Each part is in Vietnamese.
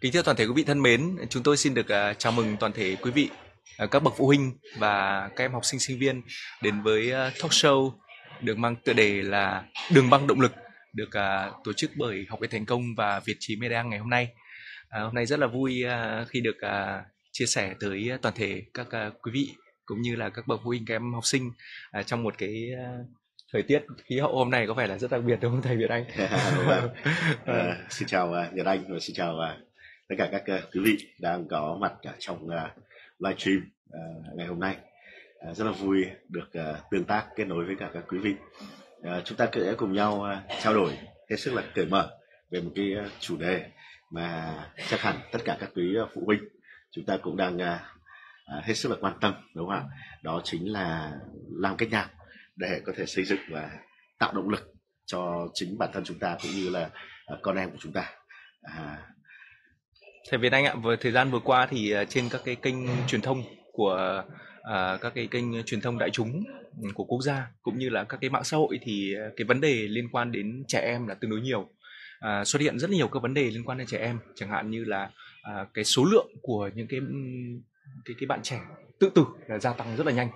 Kính thưa toàn thể quý vị thân mến, chúng tôi xin được uh, chào mừng toàn thể quý vị, uh, các bậc phụ huynh và các em học sinh sinh viên đến với uh, talk show được mang tựa đề là Đường băng động lực được tổ chức bởi Học viện Thành công và Việt Trí Media ngày hôm nay. Hôm nay rất là vui khi được chia sẻ tới toàn thể các quý vị cũng như là các bậc phụ huynh các em học sinh trong một cái thời tiết khí hậu hôm nay có vẻ là rất đặc biệt đúng không thầy Việt Anh? à, xin chào uh, Nhật Anh và xin chào tất cả các uh, quý vị đang có mặt ở trong ờ, uh, livestream uh, ờ, ngày hôm nay. Uh, rất là vui được uh, tương tác kết nối với cả các quý vị. Uh, chúng ta sẽ cùng nhau uh, trao đổi hết sức là cởi mở về một cái uh, chủ đề mà chắc hẳn tất cả các quý uh, phụ huynh chúng ta cũng đang uh, uh, hết sức là quan tâm đúng không ạ? Đó chính là làm cách nào để có thể xây dựng và tạo động lực cho chính bản thân chúng ta cũng như là uh, con em của chúng ta. À, Thầy Việt Anh ạ, vừa thời gian vừa qua thì ờ, trên các cái kênh truyền thông của uh, các cái kênh truyền thông đại chúng của quốc gia cũng như là các cái mạng xã hội thì ờ, cái vấn đề liên quan đến trẻ em là tương đối nhiều. Uh, xuất hiện rất nhiều các vấn đề liên quan đến trẻ em, chẳng hạn như là uh, cái số lượng của những cái cái cái bạn trẻ tự tử là gia tăng rất là nhanh.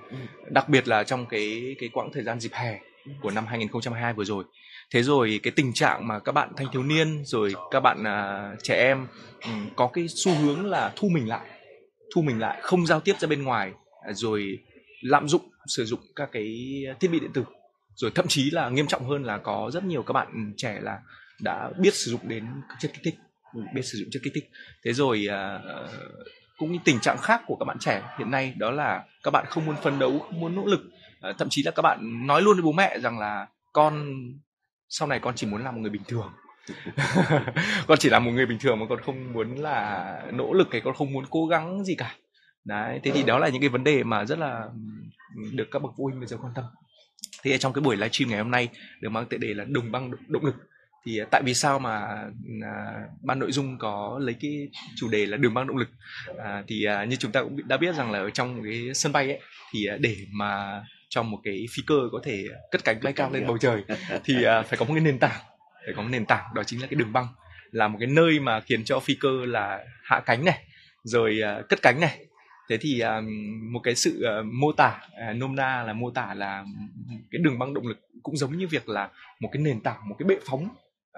Đặc biệt là trong cái cái quãng thời gian dịp hè của năm 2022 vừa rồi. Thế rồi cái tình trạng mà các bạn thanh thiếu niên rồi các bạn uh, trẻ em um, có cái xu hướng là thu mình lại thu mình lại không giao tiếp ra bên ngoài à, rồi lạm dụng sử dụng các cái thiết bị điện tử. Rồi thậm chí là nghiêm trọng hơn là có rất nhiều các bạn trẻ là đã biết sử dụng đến các chất kích thích ừ, biết sử dụng chất kích thích. Thế rồi uh, cũng như tình trạng khác của các bạn trẻ hiện nay đó là các bạn không muốn phấn đấu không muốn nỗ lực Ờ, thậm chí là các bạn nói luôn với bố mẹ rằng là con sau này con chỉ muốn làm một người bình thường. Con chỉ là một người bình thường mà con không muốn là nỗ lực hay con không muốn cố gắng gì cả. Đấy thế thì đó là những cái vấn đề mà rất là được các bậc phụ huynh bây giờ quan tâm. Thì trong cái buổi livestream ngày hôm nay được mang tựa đề là đồng băng động lực. Thì ờ, tại vì sao mà à, ban nội dung có lấy cái chủ đề là đường băng động lực? À, thì à, như chúng ta cũng đã biết rằng là ở trong cái sân bay ấy thì à, để mà trong một cái phi cơ có thể cất cánh bay cao lên bầu trời thì uh, phải có một cái nền tảng phải có một nền tảng đó chính là cái đường băng là một cái nơi mà khiến cho phi cơ là hạ cánh này rồi uh, cất cánh này. Thế thì um, một cái sự uh, mô tả uh, nôm na là mô tả là cái đường băng động lực cũng giống như việc là một cái nền tảng một cái bệ phóng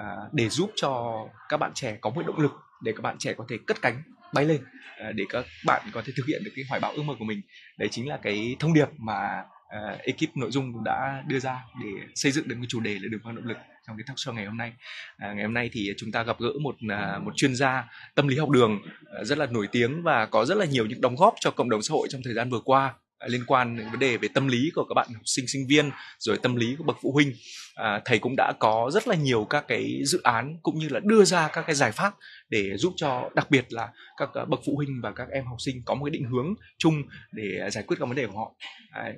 uh, để giúp cho các bạn trẻ có một động lực để các bạn trẻ có thể cất cánh bay lên uh, để các bạn có thể thực hiện được cái hoài bão ước mơ của mình. Đấy chính là cái thông điệp mà uh, ekip nội dung cũng đã đưa ra để xây dựng được cái chủ đề là đường băng động lực trong cái talk show ngày hôm nay. À, ngày hôm nay thì chúng ta gặp gỡ một uh, một chuyên gia tâm lý học đường uh, rất là nổi tiếng và có rất là nhiều những đóng góp cho cộng đồng xã hội trong thời gian vừa qua liên quan đến vấn đề về tâm lý của các bạn học sinh sinh viên rồi tâm lý của bậc phụ huynh. À, thầy cũng đã có rất là nhiều các cái dự án cũng như là đưa ra các cái giải pháp để giúp cho đặc biệt là các bậc phụ huynh và các em học sinh có một cái định hướng chung để giải quyết các vấn đề của họ. À,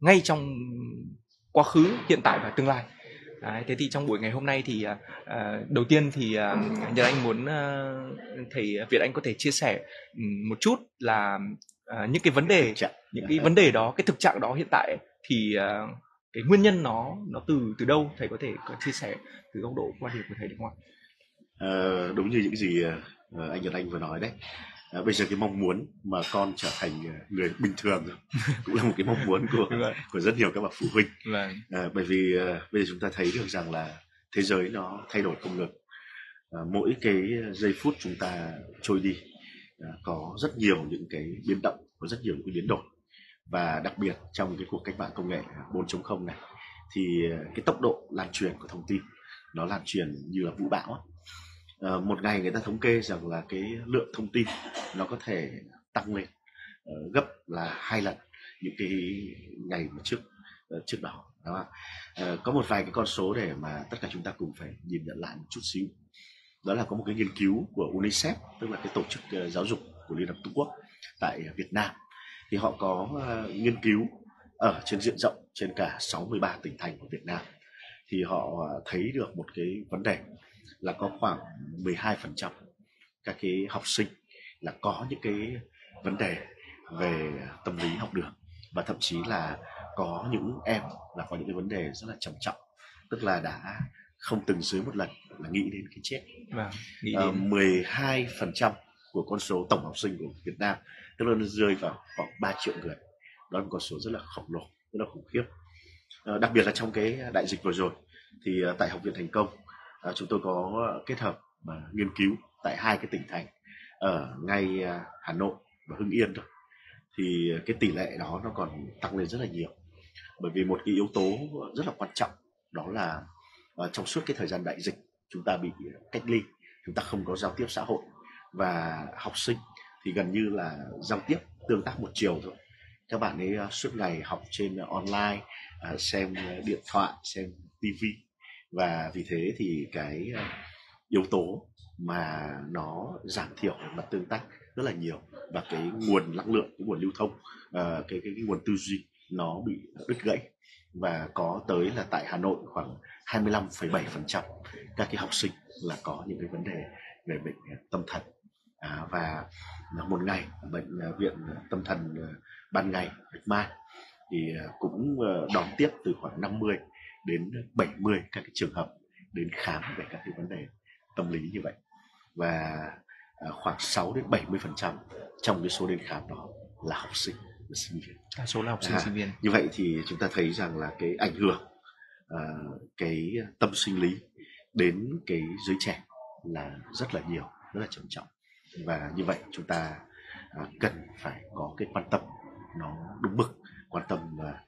ngay trong quá khứ hiện tại và tương lai. Đấy, thế thì trong buổi ngày hôm nay thì uh, đầu tiên thì uh, nhật anh muốn uh, thầy việt anh có thể chia sẻ um, một chút là uh, những cái vấn đề những cái vấn đề đó cái thực trạng đó hiện tại thì uh, cái nguyên nhân nó nó từ từ đâu? Thầy có thể có chia sẻ từ góc độ quan điểm của thầy được không ạ? Uh, đúng như những gì uh, anh Nhật Anh vừa nói đấy à, bây giờ cái mong muốn mà con trở thành ờ, người bình thường cũng là một cái mong muốn của của rất nhiều các bậc phụ huynh. Vâng. à, bởi vì à, bây giờ chúng ta thấy được rằng là thế giới nó thay đổi không ngừng. À, mỗi cái giây phút chúng ta trôi đi à, có rất nhiều những cái biến động có rất nhiều những cái biến đổi. Và đặc biệt trong cái cuộc cách mạng công nghệ 4.0 này thì cái tốc độ lan truyền của thông tin nó lan truyền như là vũ bão uh, một ngày người ta thống kê rằng là cái lượng thông tin nó có thể tăng lên uh, gấp là hai lần những cái ngày mà trước uh, trước đó đó uh, có một vài cái con số để mà tất cả chúng ta cùng phải nhìn nhận lại một chút xíu. Đó là có một cái nghiên cứu của UNICEF tức là cái tổ chức uh, giáo dục của Liên Hợp Quốc tại Việt Nam. Thì họ có uh, nghiên cứu ở trên diện rộng trên cả 63 tỉnh thành của Việt Nam. Thì họ thấy được một cái vấn đề là có khoảng 12% các cái học sinh là có những cái vấn đề về tâm lý học đường và thậm chí là có những em là có những cái vấn đề rất là trầm trọng tức là đã không từng dưới một lần là nghĩ đến cái chết. Vâng, nghĩ ờ, đến... 12 phần trăm của con số tổng học sinh của Việt Nam tức là nó rơi vào khoảng 3 triệu người. Đó là một con số rất là khổng lồ rất là khủng khiếp. À, đặc biệt là trong cái đại dịch vừa rồi thì uh, tại học viện thành công à, chúng tôi có ờ, kết hợp và nghiên cứu tại hai cái tỉnh thành ở ngay ờ, Hà Nội và Hưng Yên thôi. Thì cái tỷ lệ đó nó còn tăng lên rất là nhiều. Bởi vì một cái yếu tố rất là quan trọng đó là uh, trong suốt cái thời gian đại dịch chúng ta bị cách ly chúng ta không có giao tiếp xã hội và học sinh thì gần như là giao tiếp tương tác một chiều thôi. Các bạn ấy uh, suốt ngày học trên uh, online uh, xem điện thoại xem tivi và vì thế thì cái ờ, yếu tố mà nó giảm thiểu mặt tương tác rất là nhiều và cái nguồn năng lượng cái nguồn lưu thông ờ, cái, cái cái nguồn tư duy nó bị đứt gãy. Và có tới là tại Hà Nội khoảng 25,7% các cái học sinh là có những cái vấn đề về bệnh ờ, tâm thần. À, và một ngày bệnh viện tâm thần ban ngày bạch mai thì cũng đón tiếp từ khoảng 50 đến 70 các cái trường hợp đến khám về các cái vấn đề tâm lý như vậy. Và à, khoảng 6 đến 70 phần trăm trong cái số đến khám đó là học sinh là sinh viên. Đa số là học sinh à, sinh viên. như vậy thì chúng ta thấy rằng là cái ảnh hưởng uh, cái tâm sinh lý đến cái giới trẻ là rất là nhiều rất là trầm trọng. Và như vậy chúng ta uh, cần phải có cái quan tâm nó đúng mực quan tâm uh,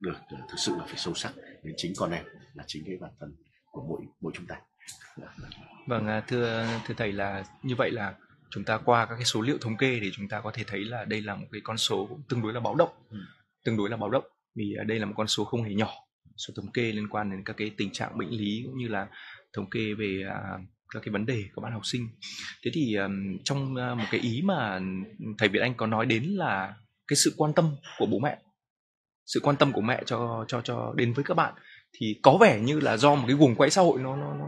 được uh, thực sự là phải sâu sắc đến chính con em là chính cái bản thân của mỗi mỗi chúng ta. Vâng à, thưa thưa thầy là như vậy là chúng ta qua các cái số liệu thống kê thì chúng ta có thể thấy là đây là một cái con số cũng tương đối là báo động. Ừ. tương đối là báo động vì đây là một con số không hề nhỏ. Số thống kê liên quan đến các cái tình trạng bệnh lý cũng như là thống kê về à, các cái vấn đề của bạn học sinh. Thế thì trong một cái ý mà thầy Việt Anh có nói đến là cái sự quan tâm của bố mẹ sự quan tâm của mẹ cho cho cho đến với các bạn thì có vẻ như là do một cái guồng quay xã hội nó nó nó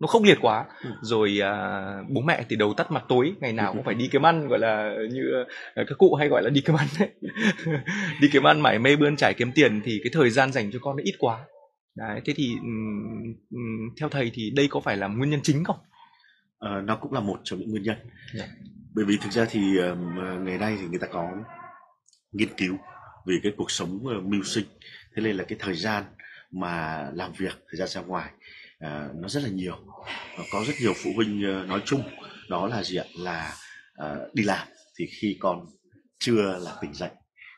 nó không liệt quá ừ. rồi à, bố mẹ thì đầu tắt mặt tối ngày nào cũng phải đi kiếm ăn gọi là như à, các cụ hay gọi là đi kiếm ăn đấy đi kiếm ăn mải mê bươn trải kiếm tiền thì cái thời gian dành cho con nó ít quá đấy thế thì um, theo thầy thì đây có phải là nguyên nhân chính không à, nó cũng là một trong những nguyên nhân yeah. Dạ. bởi vì thực ra thì um, ngày nay thì người ta có nghiên cứu về cái cuộc sống uh, mưu sinh. Thế nên là cái thời gian mà làm việc thời gian ra ngoài à, nó rất là nhiều. Và có rất nhiều phụ huynh ờ, nói chung đó là gì ạ? Là à, đi làm. Thì khi con chưa là tỉnh dậy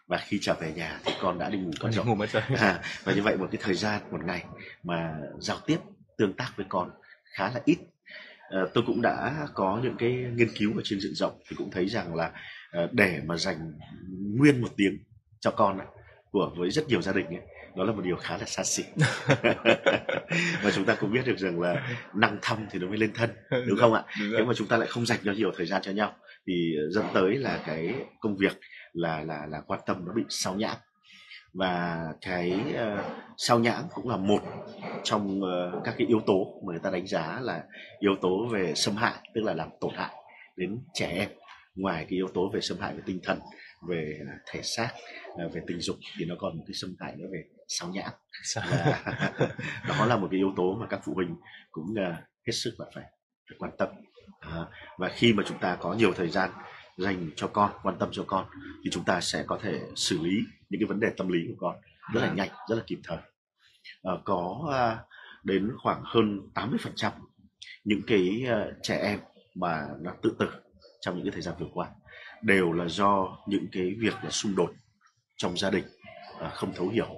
và khi trở về nhà thì con đã đi ngủ mất rồi. ngủ mất rồi. À, và như vậy một cái thời gian một ngày mà giao tiếp tương tác với con khá là ít. À, tôi cũng đã có những cái nghiên cứu ở trên diện rộng thì cũng thấy rằng là để mà dành nguyên một tiếng cho con này, của với rất nhiều gia đình ấy, đó là một điều khá là xa xỉ. Và chúng ta cũng biết được rằng là năng thăm thì nó mới lên thân đúng không ạ? Nếu mà chúng ta lại không dành cho nhiều thời gian cho nhau thì dẫn tới là cái công việc là là là quan tâm nó bị sao nhãng và cái uh, sao nhãng cũng là một trong uh, các cái yếu tố mà người ta đánh giá là yếu tố về xâm hại tức là làm tổn hại đến trẻ em ngoài cái yếu tố về xâm hại về tinh thần về thể xác về tình dục thì nó còn một cái xâm hại nữa về sao nhãn và đó là một cái yếu tố mà các phụ huynh cũng uh, hết sức là phải, phải quan tâm. À, và khi mà chúng ta có nhiều thời gian dành cho con quan tâm cho con thì chúng ta sẽ có thể xử lý những cái vấn đề tâm lý của con rất là nhanh rất là kịp thời. À, có đến khoảng hơn 80% những cái uh, trẻ em mà nó tự tử trong những cái thời gian vừa qua đều là do những cái việc là xung đột trong gia đình uh, không thấu hiểu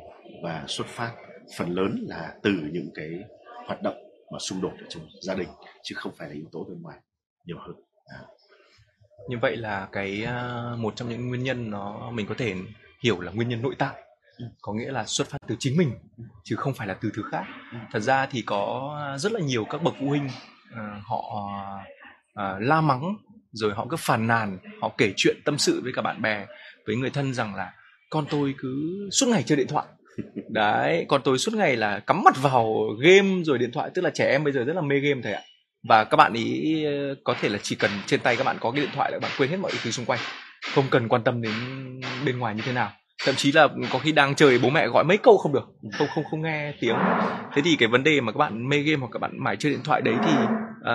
và xuất phát phần lớn là từ những cái hoạt động mà xung đột ở trong gia đình chứ không phải là yếu tố bên ngoài nhiều hơn à. như vậy là cái à, một trong những nguyên nhân nó mình có thể hiểu là nguyên nhân nội tại ừ. có nghĩa là xuất phát từ chính mình chứ không phải là từ thứ khác ừ. thật ra thì có rất là nhiều các bậc phụ huynh à, họ à, la mắng rồi họ cứ phàn nàn họ kể chuyện tâm sự với cả bạn bè với người thân rằng là con tôi cứ suốt ngày chơi điện thoại. Đấy còn tôi suốt ngày là cắm mặt vào game rồi điện thoại. Tức là trẻ em bây giờ rất là mê game thầy ạ. Và các bạn ý ờ, có thể là chỉ cần trên tay các bạn có cái điện thoại là bạn quên hết mọi thứ xung quanh không cần quan tâm đến bên ngoài như thế nào. Thậm chí là có khi đang chơi bố mẹ gọi mấy câu không được không không không nghe tiếng. Thế thì cái vấn đề mà các bạn mê game hoặc các bạn mải chơi điện thoại đấy thì à,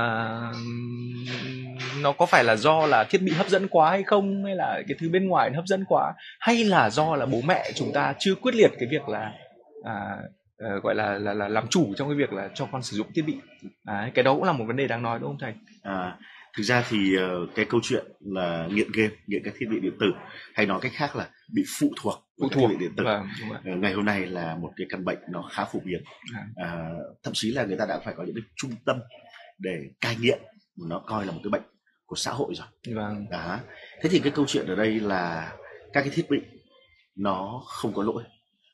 nó có phải là do là thiết bị hấp dẫn quá hay không hay là cái thứ bên ngoài hấp dẫn quá hay là do là bố mẹ chúng ta chưa quyết liệt cái việc là à, uh, gọi là, là là làm chủ trong cái việc là cho con sử dụng thiết bị? À, cái đó cũng là một vấn đề đáng nói đúng không thầy? À, thực ra thì uh, cái câu chuyện là nghiện game nghiện các thiết bị điện tử hay nói cách khác là bị phụ thuộc phụ thuộc thiết bị điện tử. Vâng, uh, ngày hôm nay là một cái căn bệnh nó khá phổ biến. À. uh, thậm chí là người ta đã phải có những cái trung tâm để cai nghiện nó coi là một cái bệnh của xã hội rồi. Vâng. đó. Thế thì cái câu chuyện ở đây là các cái thiết bị nó không có lỗi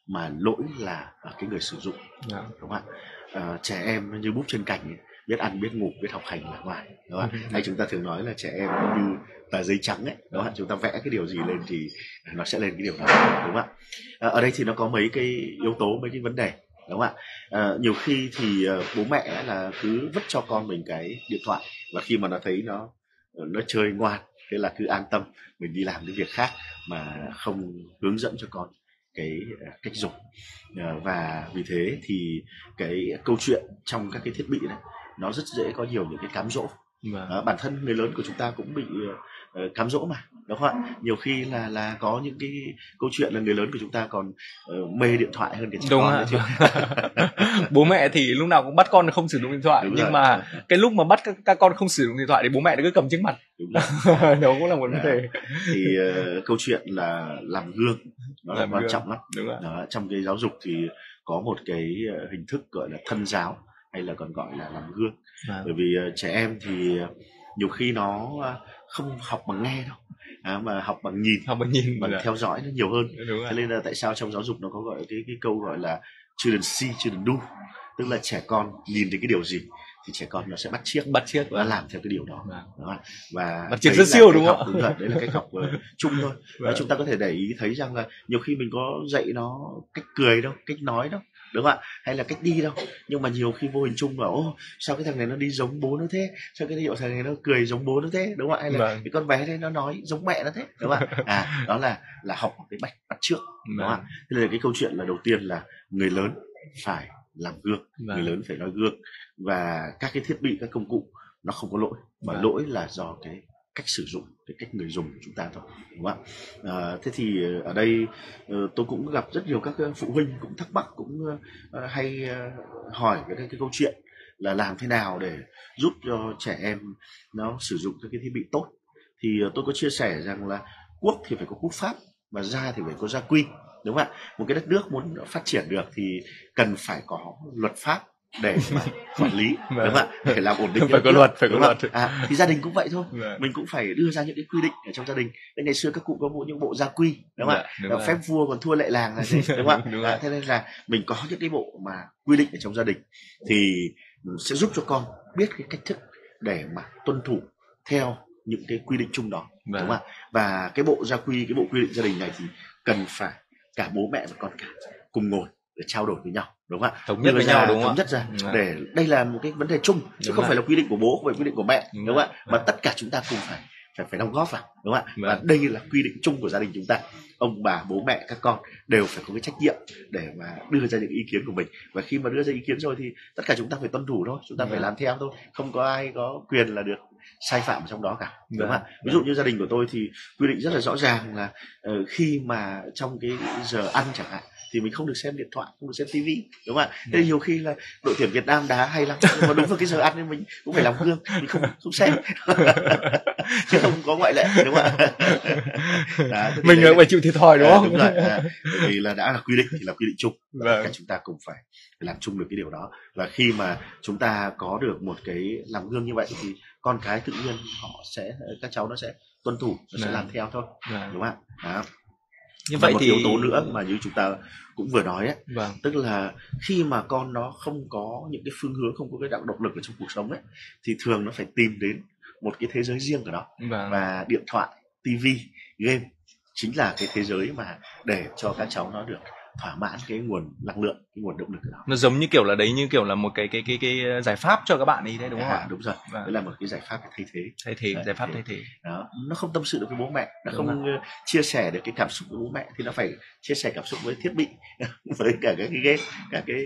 mà lỗi là ở cái người sử dụng yeah. Dạ. đúng không ạ? À, trẻ em như búp trên cành ấy, biết ăn biết ngủ biết học hành là ngoài đúng không ạ? Hay chúng ta thường nói là trẻ em như tờ giấy trắng ấy đúng không ạ? Chúng ta vẽ cái điều gì lên thì nó sẽ lên cái điều đó đúng không ạ? À, ở đây thì nó có mấy cái yếu tố mấy cái vấn đề đúng không ạ? À, nhiều khi thì bố mẹ là cứ vứt cho con mình cái điện thoại và khi mà nó thấy nó nó chơi ngoan thế là cứ an tâm mình đi làm cái việc khác mà không hướng dẫn cho con cái à, cách dùng à, và vì thế thì cái câu chuyện trong các cái thiết bị này nó rất dễ có nhiều những cái cám dỗ Vâng. À, bản thân người lớn của chúng ta cũng bị uh, cám dỗ mà đúng không ạ? Nhiều khi là là có những cái câu chuyện là người lớn của chúng ta còn uh, mê điện thoại hơn cái trẻ đúng con bố mẹ thì lúc nào cũng bắt con không sử dụng điện thoại đúng nhưng rồi. mà cái lúc mà bắt các, các con không sử dụng điện thoại thì bố mẹ cứ cầm trước mặt. Đó cũng là một vấn đề. Thì uh, câu chuyện là làm gương nó là quan gương. trọng lắm. Đúng rồi. Đó, trong cái giáo dục thì có một cái hình thức gọi là thân giáo hay là còn gọi là làm gương. À. bởi vì uh, trẻ em thì uh, nhiều khi nó uh, không học bằng nghe đâu à, mà học bằng nhìn học bằng nhìn bằng theo dõi nó nhiều hơn. Thế nên là tại sao trong giáo dục nó có gọi cái cái câu gọi là children see children do? Tức là trẻ con nhìn thấy cái điều gì thì trẻ con nó sẽ bắt chiếc bắt chiếc và làm theo cái điều đó. Vâng. đó. và bắt chiếc rất siêu đúng không? đúng rồi đấy là cách học uh, chung thôi. Và chúng ta có thể để ý thấy rằng là nhiều khi mình có dạy nó cách cười đâu cách nói đâu đúng không ạ? Hay là cách đi đâu? Nhưng mà nhiều khi vô hình chung bảo ô sao cái thằng này nó đi giống bố nó thế? Sao cái hiệu thằng này nó cười giống bố nó thế? Đúng không ạ? Hay là vâng. cái con bé này nó nói giống mẹ nó thế? Đúng không ạ? À đó là là học cái bạch bắt trước đúng không ạ? Vâng. thế là cái câu chuyện là đầu tiên là người lớn phải làm gương vâng. người lớn phải nói gương. Và các cái thiết bị các công cụ nó không có lỗi mà vâng. lỗi là do cái cách sử dụng cái cách người dùng của chúng ta thôi đúng không ạ? À, thế thì ờ, ở đây ờ, tôi cũng gặp rất nhiều các ờ, phụ huynh cũng thắc mắc cũng hay hỏi về cái, cái câu chuyện là làm thế nào để giúp cho trẻ em nó sử dụng các cái thiết bị tốt. Thì tôi có chia sẻ rằng là quốc thì phải có quốc pháp và gia thì phải có gia quy đúng không ạ? Một cái đất nước muốn phát triển được thì cần phải có luật pháp để mà quản lý. Đúng không ạ? Để làm ổn định phải có luật phải có luật. à, thì gia đình cũng vậy thôi. Dạ. mình cũng phải đưa ra những cái quy định ở trong gia đình. Nên ngày xưa các cụ có bộ những bộ gia quy đúng không ạ? Dạ, phép vua còn thua lệ làng là gì đúng không ạ? À, thế nên là mình có những cái bộ mà quy định ở trong gia đình thì sẽ giúp cho con biết cái cách thức để mà tuân thủ theo những cái quy định chung đó đúng không ạ? Và cái bộ gia quy cái bộ quy định gia đình này thì cần phải cả bố mẹ và con cả cùng ngồi để trao đổi với nhau đúng không ạ? Thống nhất với nhau đúng không thống nhất ra. Ừ. để đây là một cái vấn đề chung chứ đúng không phải là quy định của bố không phải quy định của mẹ đúng, đúng không ạ? Mà tất cả chúng ta cùng phải phải phải đóng góp vào đúng không ạ? Và đây là quy định chung của gia đình chúng ta. Ông bà bố mẹ các con đều phải có cái trách nhiệm để mà đưa ra những ý kiến của mình. Và khi mà đưa ra ý kiến rồi thì tất cả chúng ta phải tuân thủ thôi chúng ta phải làm theo thôi. Không có ai có quyền là được sai phạm trong đó cả đúng không ạ? Ví dụ như gia đình của tôi thì quy định rất là rõ ràng là uh, khi mà trong cái giờ ăn chẳng hạn thì mình không được xem điện thoại không được xem tivi đúng không ạ? Thế thì nhiều khi là đội tuyển việt nam đá hay lắm nhưng mà đúng vào cái giờ ăn nên mình cũng phải làm gương mình không không xem. Chứ không có ngoại lệ đúng không ạ? Đó, mình cũng phải chịu thiệt thòi đúng không? đúng rồi à, vì là đã là quy định thì là quy định chung. Vâng. cả chúng ta cùng phải làm chung được cái điều đó. Và khi mà chúng ta có được một cái làm gương như vậy thì con cái tự nhiên họ sẽ các cháu nó sẽ tuân thủ nó sẽ vâng. làm theo thôi vâng. đúng không ạ như vậy một thì... yếu tố nữa mà như chúng ta cũng vừa nói ấy vâng. tức là khi mà con nó không có những cái phương hướng không có cái đạo động lực ở trong cuộc sống ấy thì thường nó phải tìm đến một cái thế giới riêng của nó vâng. và điện thoại tivi game chính là cái thế giới mà để cho các cháu nó được thỏa mãn cái nguồn năng lượng cái nguồn động lực đó. Nó giống như kiểu là đấy như kiểu là một cái cái cái cái giải pháp cho các bạn ấy đấy đúng không à, ạ? đúng rồi. Vâng. đấy là một cái giải pháp thay thế. Thay thế đấy, giải pháp thay thế. đó nó không tâm sự được với bố mẹ nó đúng không rồi. chia sẻ được cái cảm xúc với bố mẹ thì nó phải chia sẻ cảm xúc với thiết bị với cả các cái các cái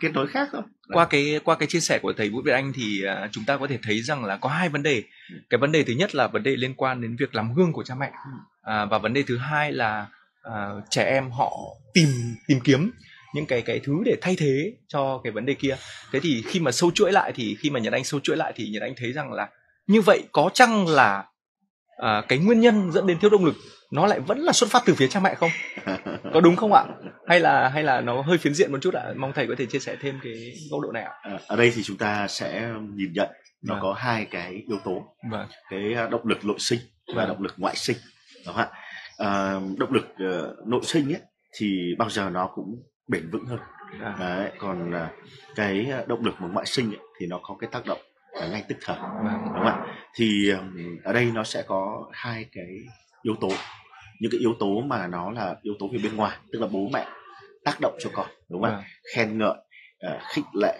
kết nối khác thôi. Qua cái qua cái chia sẻ của thầy Vũ Việt Anh thì uh, chúng ta có thể thấy rằng là có hai vấn đề. Ừ. cái vấn đề thứ nhất là vấn đề liên quan đến việc làm gương của cha mẹ. À, và vấn đề thứ hai là uh, trẻ em họ tìm tìm kiếm những cái cái thứ để thay thế cho cái vấn đề kia. Thế thì khi mà sâu chuỗi lại thì khi mà nhật anh sâu chuỗi lại thì nhật anh thấy rằng là như vậy có chăng là à, cái nguyên nhân dẫn đến thiếu động lực nó lại vẫn là xuất phát từ phía cha mẹ không? Có đúng không ạ? Hay là hay là nó hơi phiến diện một chút ạ? Mong thầy có thể chia sẻ thêm cái góc độ này ạ. À, ở đây thì chúng ta sẽ nhìn nhận nó vâng. có hai cái yếu tố. Vâng. cái à, động lực nội sinh và vâng. động lực ngoại sinh đúng không ạ à, động lực uh, nội sinh ấy thì bao giờ nó cũng bền vững hơn à. Đấy, còn uh, cái động lực mà ngoại sinh ấy, thì nó có cái tác động ở ngay tức thời vâng. đúng không ạ thì um, ở đây nó sẽ có hai cái yếu tố những cái yếu tố mà nó là yếu tố về bên ngoài tức là bố mẹ tác động cho con đúng không ạ vâng. khen ngợi uh, khích lệ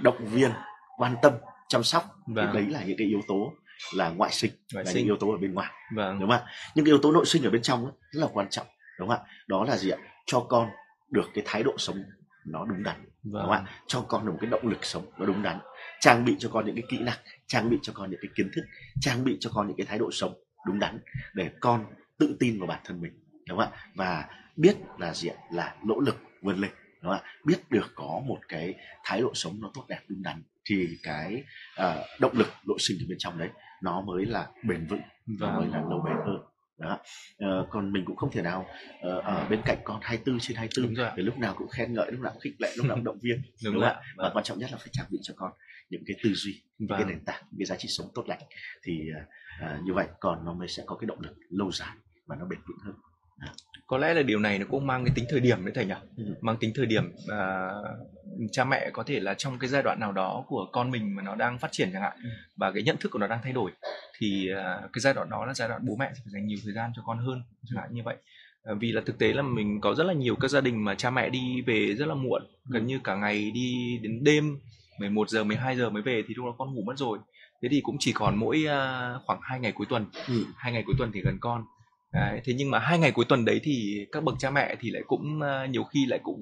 động viên quan tâm chăm sóc vâng. thì đấy là những cái yếu tố là ngoại sinh ngoại là sinh. những yếu tố ở bên ngoài vâng. đúng không ạ? Những cái yếu tố nội sinh ở bên trong ấy, rất là quan trọng đúng không ạ? Đó là gì ạ? Cho con được cái thái độ sống nó đúng đắn vâng. đúng không ạ? Cho con được một cái động lực sống nó đúng đắn. Trang bị cho con những cái kỹ năng trang bị cho con những cái kiến thức trang bị cho con những cái thái độ sống đúng đắn để con tự tin vào bản thân mình đúng không ạ? Và biết là gì ạ? Là nỗ lực vươn lên đúng không ạ? Biết được có một cái thái độ sống nó tốt đẹp đúng đắn thì cái uh, động lực nội sinh từ bên trong đấy nó mới là bền vững và vâng. mới là lâu bền hơn. Đó. Uh, còn mình cũng không thể nào uh, ở bên cạnh con 24 trên 24 Đúng để lúc nào cũng khen ngợi lúc nào cũng khích lệ lúc nào cũng động viên đúng, đúng không ạ? Và quan trọng nhất là phải trang bị cho con những cái tư duy những cái vâng. nền tảng những cái giá trị sống tốt lành. Thì uh, như vậy còn nó mới sẽ có cái động lực lâu dài và nó bền vững hơn có lẽ là điều này nó cũng mang cái tính thời điểm đấy thầy nhỉ ừ. mang tính thời điểm à, cha mẹ có thể là trong cái giai đoạn nào đó của con mình mà nó đang phát triển chẳng hạn ừ. và cái nhận thức của nó đang thay đổi thì à, cái giai đoạn đó là giai đoạn bố mẹ phải dành nhiều thời gian cho con hơn chẳng hạn như vậy à, vì là thực tế là mình có rất là nhiều các gia đình mà cha mẹ đi về rất là muộn ừ. gần như cả ngày đi đến đêm 11 giờ 12 giờ mới về thì lúc đó con ngủ mất rồi thế thì cũng chỉ còn mỗi uh, khoảng hai ngày cuối tuần ừ. hai ngày cuối tuần thì gần con Đấy, thế nhưng mà hai ngày cuối tuần đấy thì các bậc cha mẹ thì lại cũng uh, nhiều khi lại cũng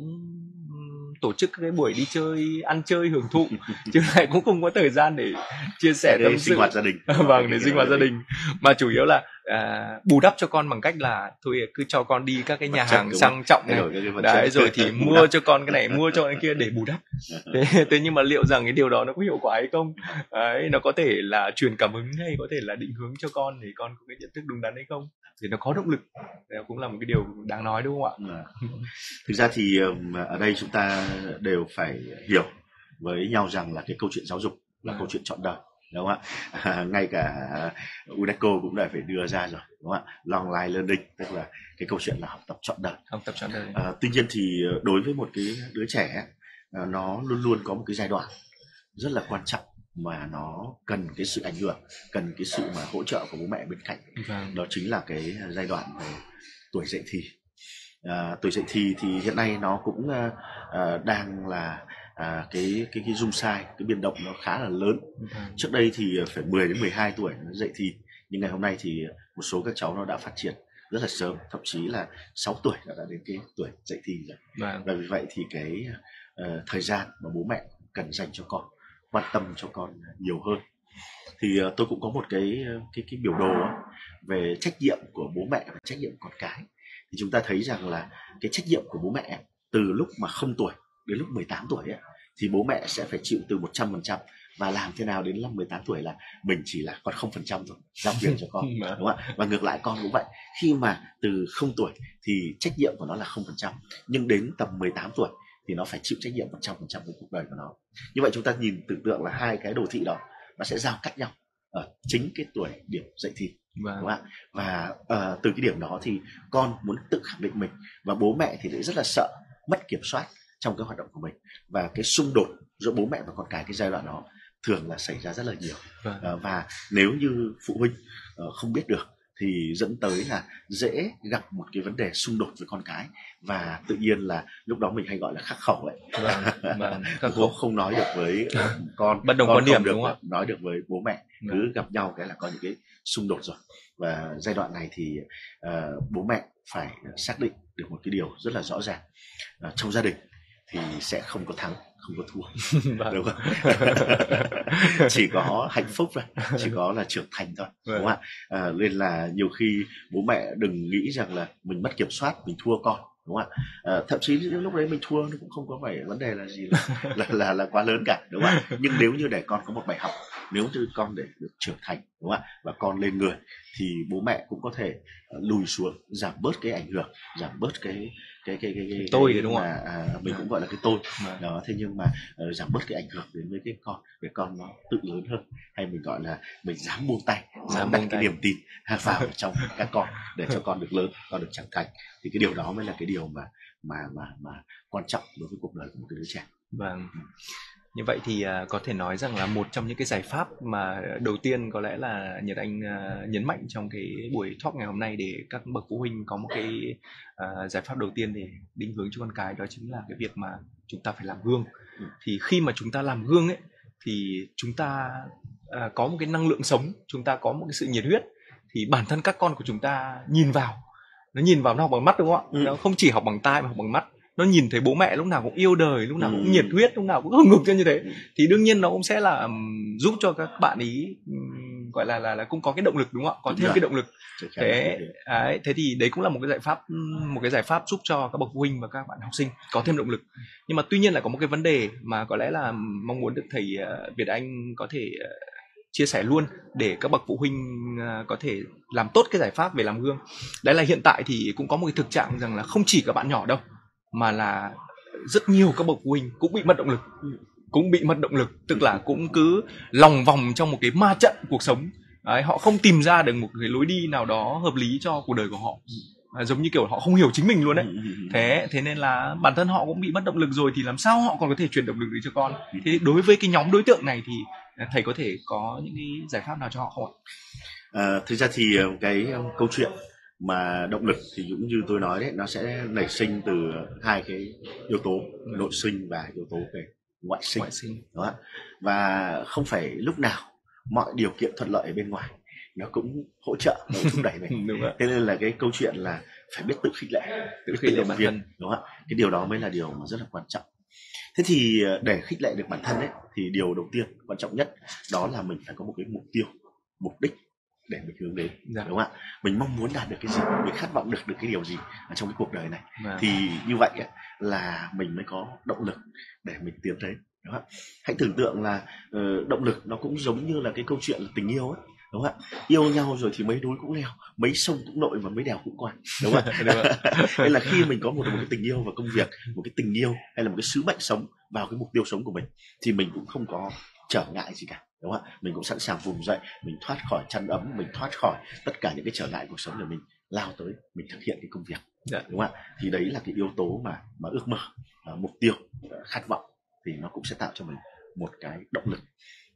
tổ chức cái buổi đi chơi ăn chơi hưởng thụ chứ lại cũng không có thời gian để chia sẻ tâm sự. sinh hoạt gia đình. Vâng để sinh hoạt gia đình. Mà chủ yếu là à, bù đắp cho con bằng cách là thôi cứ cho con đi các cái nhà hàng sang trọng này. đấy rồi thì mua cho con cái này mua cho cái kia để bù đắp. Thế, thế nhưng mà liệu rằng cái điều đó nó có hiệu quả hay không? Đấy nó có thể là truyền cảm hứng hay có thể là định hướng cho con để con có cái nhận thức đúng đắn hay không? Thì nó có động lực. Đấy cũng là một cái điều đáng nói đúng không ạ? Dạ. thực ra thì ở đây chúng ta đều phải hiểu với nhau rằng là cái câu chuyện giáo dục là à. câu chuyện chọn đời đúng không ạ? À, ngay cả UNESCO cũng đã phải đưa ra rồi đúng không ạ? Long life learning tức là cái câu chuyện là học tập chọn đời. Học tập chọn đời. À, tuy nhiên thì đối với một cái đứa trẻ nó luôn luôn có một cái giai đoạn rất là quan trọng mà nó cần cái sự ảnh hưởng cần cái sự mà hỗ trợ của bố mẹ bên cạnh. Vâng. đó chính là cái giai đoạn về tuổi dậy thì. À, tuổi dậy thì thì hiện nay nó cũng à, đang là à, cái cái cái dung sai cái biến động nó khá là lớn ừ. trước đây thì phải 10 đến 12 tuổi nó dậy thì nhưng ngày hôm nay thì một số các cháu nó đã phát triển rất là sớm thậm chí là 6 tuổi đã, đã đến cái tuổi dậy thì rồi vâng. và vì vậy thì cái uh, thời gian mà bố mẹ cần dành cho con quan tâm cho con nhiều hơn thì uh, tôi cũng có một cái cái cái biểu đồ về trách nhiệm của bố mẹ và trách nhiệm con cái thì chúng ta thấy rằng là cái trách nhiệm của bố mẹ từ lúc mà không tuổi đến lúc 18 tuổi ấy, thì bố mẹ sẽ phải chịu từ 100% và làm thế nào đến năm 18 tuổi là mình chỉ là còn không phần trăm thôi giao quyền cho con đúng không ạ? Và ngược lại con cũng vậy. Khi mà từ không tuổi thì trách nhiệm của nó là không phần trăm nhưng đến tầm 18 tuổi thì nó phải chịu trách nhiệm 100% với cuộc đời của nó. Như vậy chúng ta nhìn tưởng tượng là hai cái đồ thị đó nó sẽ giao cắt nhau ở chính cái tuổi điểm dậy thì vâng. đúng không ạ? Và uh, từ cái điểm đó thì con muốn tự khẳng định mình và bố mẹ thì lại rất là sợ mất kiểm soát trong cái hoạt động của mình. Và cái xung đột giữa bố mẹ và con cái cái giai đoạn đó thường là xảy ra rất là nhiều. Vâng. uh, và nếu như phụ huynh uh, không biết được thì dẫn tới là dễ gặp một cái vấn đề xung đột với con cái. Và tự nhiên là lúc đó mình hay gọi là khắc khẩu ấy. Vâng, vâng, bố không nói được với con bất đồng con quan điểm được đúng không nói được với bố mẹ. Cứ vâng. gặp nhau cái là có những cái xung đột rồi. Và giai đoạn này thì uh, bố mẹ phải xác định được một cái điều rất là rõ ràng uh, trong gia đình thì sẽ không có thắng không có thua. Vâng. đúng không? Chỉ có hạnh phúc thôi chỉ có là trưởng thành thôi vâng. đúng không ạ? À, nên là nhiều khi bố mẹ đừng nghĩ rằng là mình mất kiểm soát mình thua con đúng không ạ? À, thậm chí những lúc đấy mình thua nó cũng không có phải vấn đề là gì là là, là, là quá lớn cả đúng không ạ? Nhưng nếu như để con có một bài học nếu như con để được trưởng thành đúng không ạ? Và con lên người thì bố mẹ cũng có thể uh, lùi xuống giảm bớt cái ảnh hưởng giảm bớt cái cái cái cái, cái tôi cái, đúng không à, à, mình cũng gọi là cái tôi. À. đó thế nhưng mà uh, giảm bớt cái ảnh hưởng đến với cái con để con nó tự lớn hơn hay mình gọi là mình dám buông tay dám đặt cái niềm tin vào trong các con để cho con được lớn con được trưởng thành. Thì cái điều đó mới là cái điều mà mà mà mà quan trọng đối với cuộc đời của một cái đứa trẻ. Vâng như vậy thì uh, có thể nói rằng là một trong những cái giải pháp mà đầu tiên có lẽ là Nhật Anh uh, nhấn mạnh trong cái buổi talk ngày hôm nay để các bậc phụ huynh có một cái uh, giải pháp đầu tiên để định hướng cho con cái đó chính là cái việc mà chúng ta phải làm gương. Ừ. Thì khi mà chúng ta làm gương ấy thì chúng ta có một cái năng lượng sống, chúng ta có một cái sự nhiệt huyết thì bản thân các con của chúng ta nhìn vào nó nhìn vào nó học bằng mắt đúng không ạ? Ừ. Nó không chỉ học bằng tai mà học bằng mắt nó nhìn thấy bố mẹ lúc nào cũng yêu đời lúc nào cũng ừ. nhiệt huyết lúc nào cũng hừng hực như thế. Thì đương nhiên nó cũng sẽ là giúp cho các bạn ý gọi là là là cũng có cái động lực đúng không ạ? Có thêm dạ. cái động lực. Thế đấy, thế thì đấy cũng là một cái giải pháp một cái giải pháp giúp cho các bậc phụ huynh và các bạn học sinh có thêm động lực. Nhưng mà tuy nhiên là có một cái vấn đề mà có lẽ là mong muốn được thầy ờ, Việt Anh có thể ờ, chia sẻ luôn để các bậc phụ huynh ờ, có thể làm tốt cái giải pháp về làm gương. Đấy là hiện tại thì cũng có một cái thực trạng rằng là không chỉ các bạn nhỏ đâu mà là rất nhiều các bậc phụ huynh cũng bị mất động lực. Cũng bị mất động lực tức là cũng cứ lòng vòng trong một cái ma trận cuộc sống. Đấy, họ không tìm ra được một cái lối đi nào đó hợp lý cho cuộc đời của họ. À, giống như kiểu họ không hiểu chính mình luôn đấy thế thế nên là bản thân họ cũng bị mất động lực rồi thì làm sao họ còn có thể truyền động lực đến cho con? Thế đối với cái nhóm đối tượng này thì thầy có thể có những cái giải pháp nào cho họ không ạ? À, thực ra thì ờ, cái ờ, câu chuyện mà động lực thì cũng như tôi nói đấy nó sẽ nảy sinh từ hai cái yếu tố nội sinh và yếu tố về ngoại sinh, ngoại sinh. Đó. và không phải lúc nào mọi điều kiện thuận lợi ở bên ngoài nó cũng hỗ trợ nó thúc đẩy mình đúng thế nên là cái câu chuyện là phải biết tự khích lệ tự khích lệ bản thân. đúng không cái điều đó mới là điều mà rất là quan trọng. Thế thì ờ, để khích lệ được bản thân ấy thì điều đầu tiên quan trọng nhất đó là mình phải có một cái mục tiêu mục đích để mình hướng đến dạ. đúng không ạ? Mình mong muốn đạt được cái gì mình khát vọng được được cái điều gì ở trong cái cuộc đời này. Dạ. thì như vậy là mình mới có động lực để mình tiến tới đúng không ạ? Hãy tưởng tượng là uh, động lực nó cũng giống như là cái câu chuyện là tình yêu ấy đúng không ạ? Yêu nhau rồi thì mấy núi cũng leo mấy sông cũng nội và mấy đèo cũng qua đúng không ạ. Nên là khi mình có một, một cái tình yêu và công việc một cái tình yêu hay là một cái sứ mệnh sống vào cái mục tiêu sống của mình thì mình cũng không có trở ngại gì cả đúng không ạ? Mình cũng sẵn sàng vùng dậy mình thoát khỏi chăn ấm mình thoát khỏi tất cả những cái trở ngại cuộc sống để mình lao tới mình thực hiện cái công việc. Dạ. đúng không ạ? Thì đấy là cái yếu tố mà mà ước mơ uh, mục tiêu uh, khát vọng thì nó cũng sẽ tạo cho mình một cái động lực.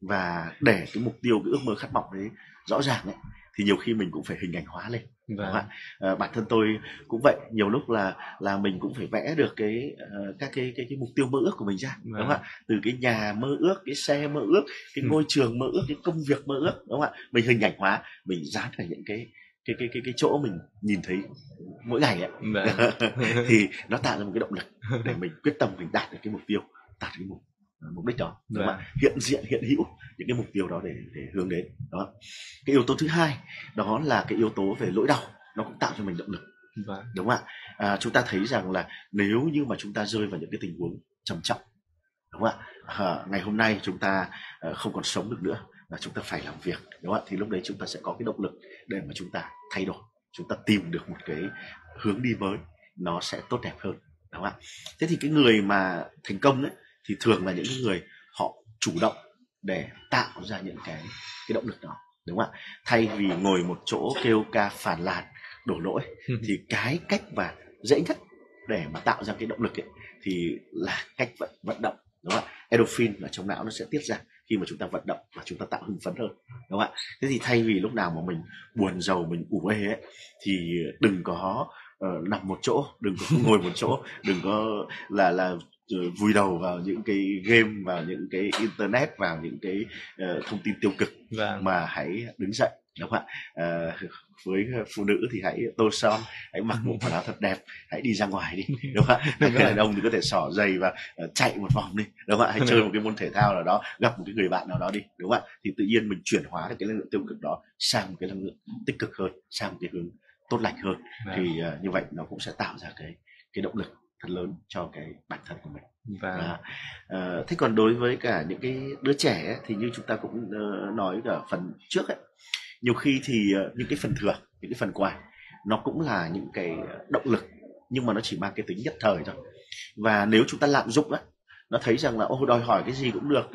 Và để cái mục tiêu cái ước mơ khát vọng đấy rõ ràng ấy thì nhiều khi mình cũng phải hình ảnh hóa lên vâng. không à, bản thân tôi cũng vậy nhiều lúc là là mình cũng phải vẽ được cái uh, các cái cái cái mục tiêu mơ ước của mình ra vâng. đúng không ạ từ cái nhà mơ ước cái xe mơ ước cái ừ. ngôi trường mơ ước cái công việc mơ ước đúng không ạ mình hình ảnh hóa mình dán vào những cái cái cái cái cái chỗ mình nhìn thấy mỗi ngày ấy vâng. thì nó tạo ra một cái động lực để mình quyết tâm mình đạt được cái mục tiêu đạt cái mục mục đích đó. Đúng không ạ hiện diện hiện hữu những cái mục tiêu đó để để hướng đến đó. Cái yếu tố thứ hai đó là cái yếu tố về lỗi đau nó cũng tạo cho mình động lực. Vâng. đúng không ạ? À, chúng ta thấy rằng là nếu như mà chúng ta rơi vào những cái tình huống trầm trọng đúng không ạ? À, ngày hôm nay chúng ta uh, không còn sống được nữa và chúng ta phải làm việc đúng không ạ? Thì lúc đấy chúng ta sẽ có cái động lực để mà chúng ta thay đổi chúng ta tìm được một cái hướng đi mới nó sẽ tốt đẹp hơn đúng không ạ? Thế thì cái người mà thành công đấy thì thường là những người họ chủ động để tạo ra những cái cái động lực đó đúng không ạ? Thay vì ngồi một chỗ kêu ca phản làn đổ lỗi thì cái cách mà dễ nhất để mà tạo ra cái động lực ấy thì là cách vận vận động đúng không ạ? Endorphin ở trong não nó sẽ tiết ra khi mà chúng ta vận động và chúng ta tạo hưng phấn hơn đúng không ạ? Thế thì thay vì lúc nào mà mình buồn giàu mình ủ ê ấy thì đừng có uh, nằm một chỗ đừng có ngồi một chỗ đừng có là là vùi đầu vào những cái game vào những cái internet vào những cái uh, thông tin tiêu cực vâng. mà hãy đứng dậy đúng không ạ? Uh, với phụ nữ thì hãy tô son hãy mặc bộ quần áo thật đẹp hãy đi ra ngoài đi đúng không ạ? Người đàn ông thì có thể xỏ giày và uh, chạy một vòng đi đúng không ạ? Hãy chơi một cái môn thể thao nào đó gặp một cái người bạn nào đó đi đúng không ạ? Thì tự nhiên mình chuyển hóa được cái năng lượng tiêu cực đó sang một cái năng lượng tích cực hơn sang một cái hướng tốt lành hơn. Vâng. thì uh, như vậy nó cũng sẽ tạo ra cái cái động lực thật lớn cho cái bản thân của mình. Và vâng. uh, thế còn đối với cả những cái đứa trẻ ấy, thì như chúng ta cũng uh, nói ở phần trước ấy nhiều khi thì uh, những cái phần thừa những cái phần quà nó cũng là những cái động lực nhưng mà nó chỉ mang cái tính nhất thời thôi. Và nếu chúng ta lạm dụng á nó thấy rằng là ô đòi hỏi cái gì cũng được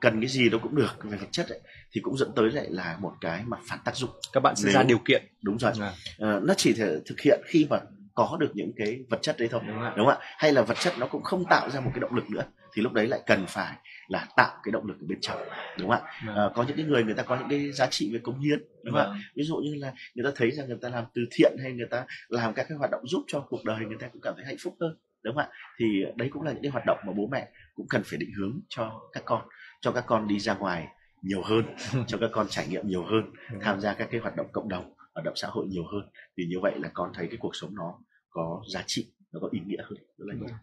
cần cái gì nó cũng được về vật chất ấy, thì cũng dẫn tới lại là một cái mà phản tác dụng. Các bạn sẽ nếu, ra điều kiện. Đúng rồi. À. uh, nó chỉ thể thực hiện khi mà có được những cái vật chất đấy thôi đúng không, đúng không ạ? Hay là vật chất nó cũng không tạo ra một cái động lực nữa thì lúc đấy lại cần phải là tạo cái động lực ở bên trong đúng không ạ? À, có những cái người người ta có những cái giá trị về công hiến đúng không ạ? Vâng. ví dụ như là người ta thấy rằng người ta làm từ thiện hay người ta làm các cái hoạt động giúp cho cuộc đời người ta cũng cảm thấy hạnh phúc hơn đúng không ạ? Thì đấy cũng là những cái hoạt động mà bố mẹ cũng cần phải định hướng cho các con cho các con đi ra ngoài nhiều hơn cho các con trải nghiệm nhiều hơn tham gia các cái hoạt động cộng đồng hoạt động xã hội nhiều hơn. Thì như vậy là con thấy cái cuộc sống nó có giá trị nó có ý nghĩa hơn. Rất là nhiều.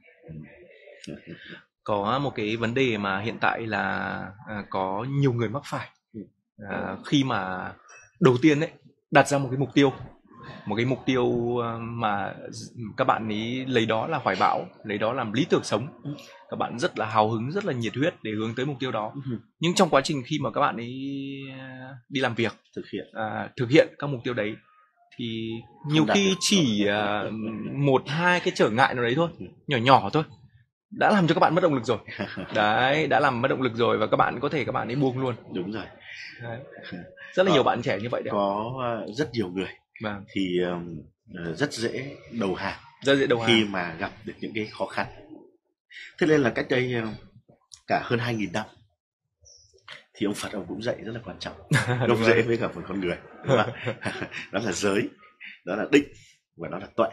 Ừ. có một cái vấn đề mà hiện tại là à, có nhiều người mắc phải. Ừ. à, khi mà đầu tiên đấy đặt ra một cái mục tiêu một cái mục tiêu à, mà các bạn ấy lấy đó là hoài bão lấy đó làm lý tưởng sống. Ừ. các bạn rất là hào hứng rất là nhiệt huyết để hướng tới mục tiêu đó. Nhưng trong quá trình khi mà các bạn ấy à, đi làm việc thực hiện. à, thực hiện các mục tiêu đấy thì nhiều khi chỉ uh, một hai cái trở ngại nào đấy thôi nhỏ nhỏ thôi đã làm cho các bạn mất động lực rồi. Đấy đã làm mất động lực rồi và các bạn có thể các bạn ấy buông luôn. Đúng rồi. Đấy. rất là nhiều bạn trẻ như vậy đấy có rất nhiều người vâng. thì uh, rất dễ đầu hàng rất dễ đầu hàng khi mà gặp được những cái khó khăn thế nên là cách đây cả hơn 2.000 năm thì ông Phật ông cũng dạy rất là quan trọng gốc rễ với cả một con người đúng không? đó là giới đó là định và đó là tuệ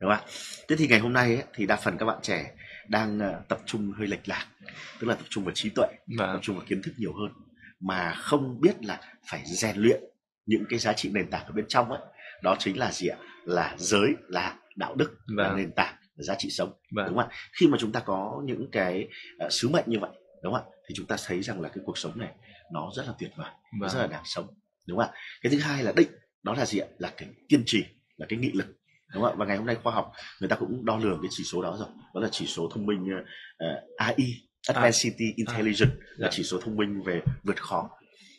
đúng không thế thì ngày hôm nay ấy, thì đa phần các bạn trẻ đang uh, tập trung hơi lệch lạc tức là tập trung vào trí tuệ vâng. tập trung vào kiến thức nhiều hơn mà không biết là phải rèn luyện những cái giá trị nền tảng ở bên trong ấy đó chính là gì ạ là giới là đạo đức vâng. là nền tảng là giá trị sống vâng. đúng không ạ khi mà chúng ta có những cái uh, sứ mệnh như vậy đúng không ạ thì chúng ta thấy rằng là cái cuộc sống này nó rất là tuyệt vời vâng. rất là đáng sống đúng không ạ cái thứ hai là định đó là gì ạ là cái kiên trì là cái nghị lực đúng không ạ và ngày hôm nay khoa học người ta cũng đo lường cái chỉ số đó rồi đó là chỉ số thông minh uh, ờ, AI Advanced City à. Intelligence à. là dạ. chỉ số thông minh về vượt khó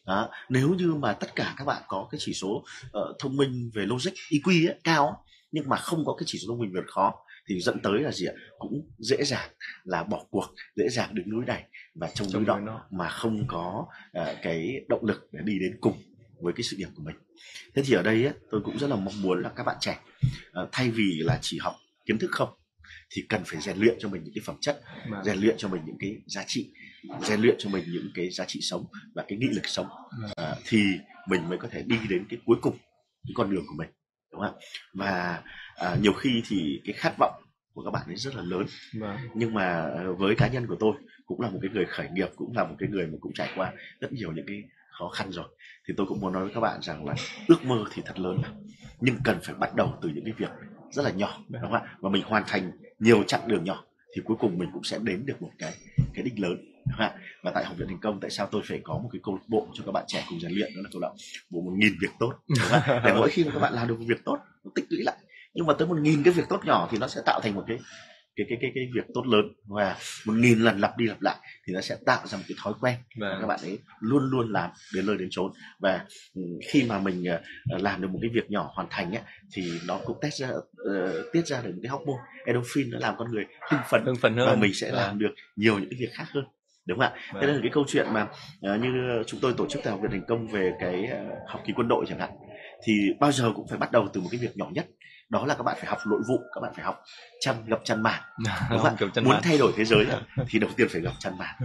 đó. nếu như mà tất cả các bạn có cái chỉ số uh, thông minh về logic EQ ấy, cao nhưng mà không có cái chỉ số thông minh vượt khó thì dẫn tới là gì ạ cũng dễ dàng là bỏ cuộc dễ dàng đứng núi này và trong núi đó mà không có uh, cái động lực để đi đến cùng với cái sự nghiệp của mình thế thì ở đây ấy, tôi cũng rất là mong muốn là các bạn trẻ uh, thay vì là chỉ học kiến thức không thì cần phải rèn luyện cho mình những cái phẩm chất vâng. rèn luyện cho mình những cái giá trị rèn luyện cho mình những cái giá trị sống và cái nghị lực sống. Uh, thì mình mới có thể đi đến cái cuối cùng cái con đường của mình đúng không và à, nhiều khi thì cái khát vọng của các bạn ấy rất là lớn. Vâng. nhưng mà ờ, với cá nhân của tôi cũng là một cái người khởi nghiệp cũng là một cái người mà cũng trải qua rất nhiều những cái khó khăn rồi thì tôi cũng muốn nói với các bạn rằng là ước mơ thì thật lớn nhưng cần phải bắt đầu từ những cái việc rất là nhỏ đúng không ạ? Và mình hoàn thành nhiều chặng đường nhỏ thì cuối cùng mình cũng sẽ đến được một cái cái đích lớn và tại học viện thành công tại sao tôi phải có một cái câu lạc bộ cho các bạn trẻ cùng rèn luyện? Đó là câu lạc bộ một nghìn việc tốt để mỗi khi mà các bạn làm được một việc tốt nó tích lũy lại. Nhưng mà tới một nghìn cái việc tốt nhỏ thì nó sẽ tạo thành một cái cái cái cái cái việc tốt lớn và một nghìn lần lặp đi lặp lại thì nó sẽ tạo ra một cái thói quen và vâng. các bạn ấy luôn luôn làm đến nơi đến chốn và ừ, khi mà mình ờ, làm được một cái việc nhỏ hoàn thành ấy, thì nó cũng tiết ra uh, tiết ra được một cái hormone endorphin nó làm con người hưng phấn, hưng phấn hơn và mình sẽ và... làm vâng. được nhiều những cái việc khác hơn đúng không ạ vâng. thế nên là cái câu chuyện mà uh, như chúng tôi tổ chức tại học viện thành công về cái uh, học kỳ quân đội chẳng hạn thì bao giờ cũng phải bắt đầu từ một cái việc nhỏ nhất đó là các bạn phải học nội vụ các bạn phải học chăn gập chăn màn. Đúng không muốn thay đổi thế giới thì đầu tiên phải gập chăn màn.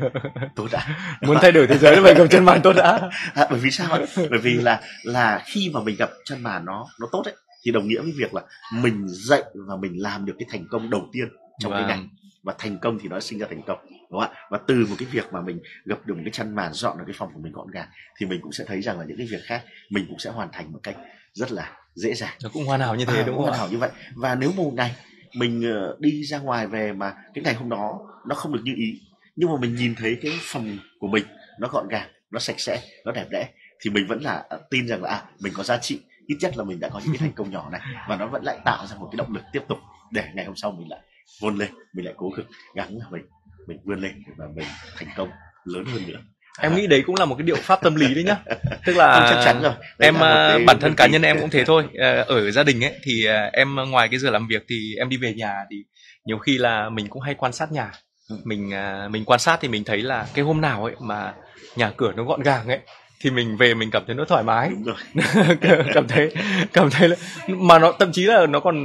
Tốt đã. Muốn thay đổi thế giới phải gập chăn màn tốt đã. À, bởi vì sao bởi vì là là khi mà mình gặp chăn màn nó nó tốt đấy thì đồng nghĩa với việc là mình dạy và mình làm được cái thành công đầu tiên trong vâng. cái ngành. Và thành công thì nó sinh ra thành công đúng không ạ? Và từ một cái việc mà mình gặp được một cái chăn màn dọn được cái phòng của mình gọn gàng thì mình cũng sẽ thấy rằng là những cái việc khác mình cũng sẽ hoàn thành một cách rất là dễ dàng. Nó cũng hoàn hảo như thế à, đúng không hoàn hảo như vậy. Và nếu một ngày mình ờ, đi ra ngoài về mà cái ngày hôm đó nó không được như ý nhưng mà mình nhìn thấy cái phòng của mình nó gọn gàng nó sạch sẽ nó đẹp đẽ thì mình vẫn là ờ, tin rằng là à, mình có giá trị. Ít nhất là mình đã có những cái thành công nhỏ này và nó vẫn lại tạo ra một cái động lực tiếp tục để ngày hôm sau mình lại vươn lên mình lại cố gắng gắng là mình mình vươn lên và mình thành công lớn hơn nữa em à. nghĩ đấy cũng là một cái điệu pháp tâm lý đấy nhá tức là chắc chắn rồi đấy em ờ, bản thân cá nhân em cũng thế thôi ờ, ở gia đình ấy thì ờ, em ngoài cái giờ làm việc thì em đi về nhà thì nhiều khi là mình cũng hay quan sát nhà ừ. mình mình quan sát thì mình thấy là cái hôm nào ấy mà nhà cửa nó gọn gàng ấy thì mình về mình cảm thấy nó thoải mái. Cảm thấy cảm thấy là, mà nó thậm chí là nó còn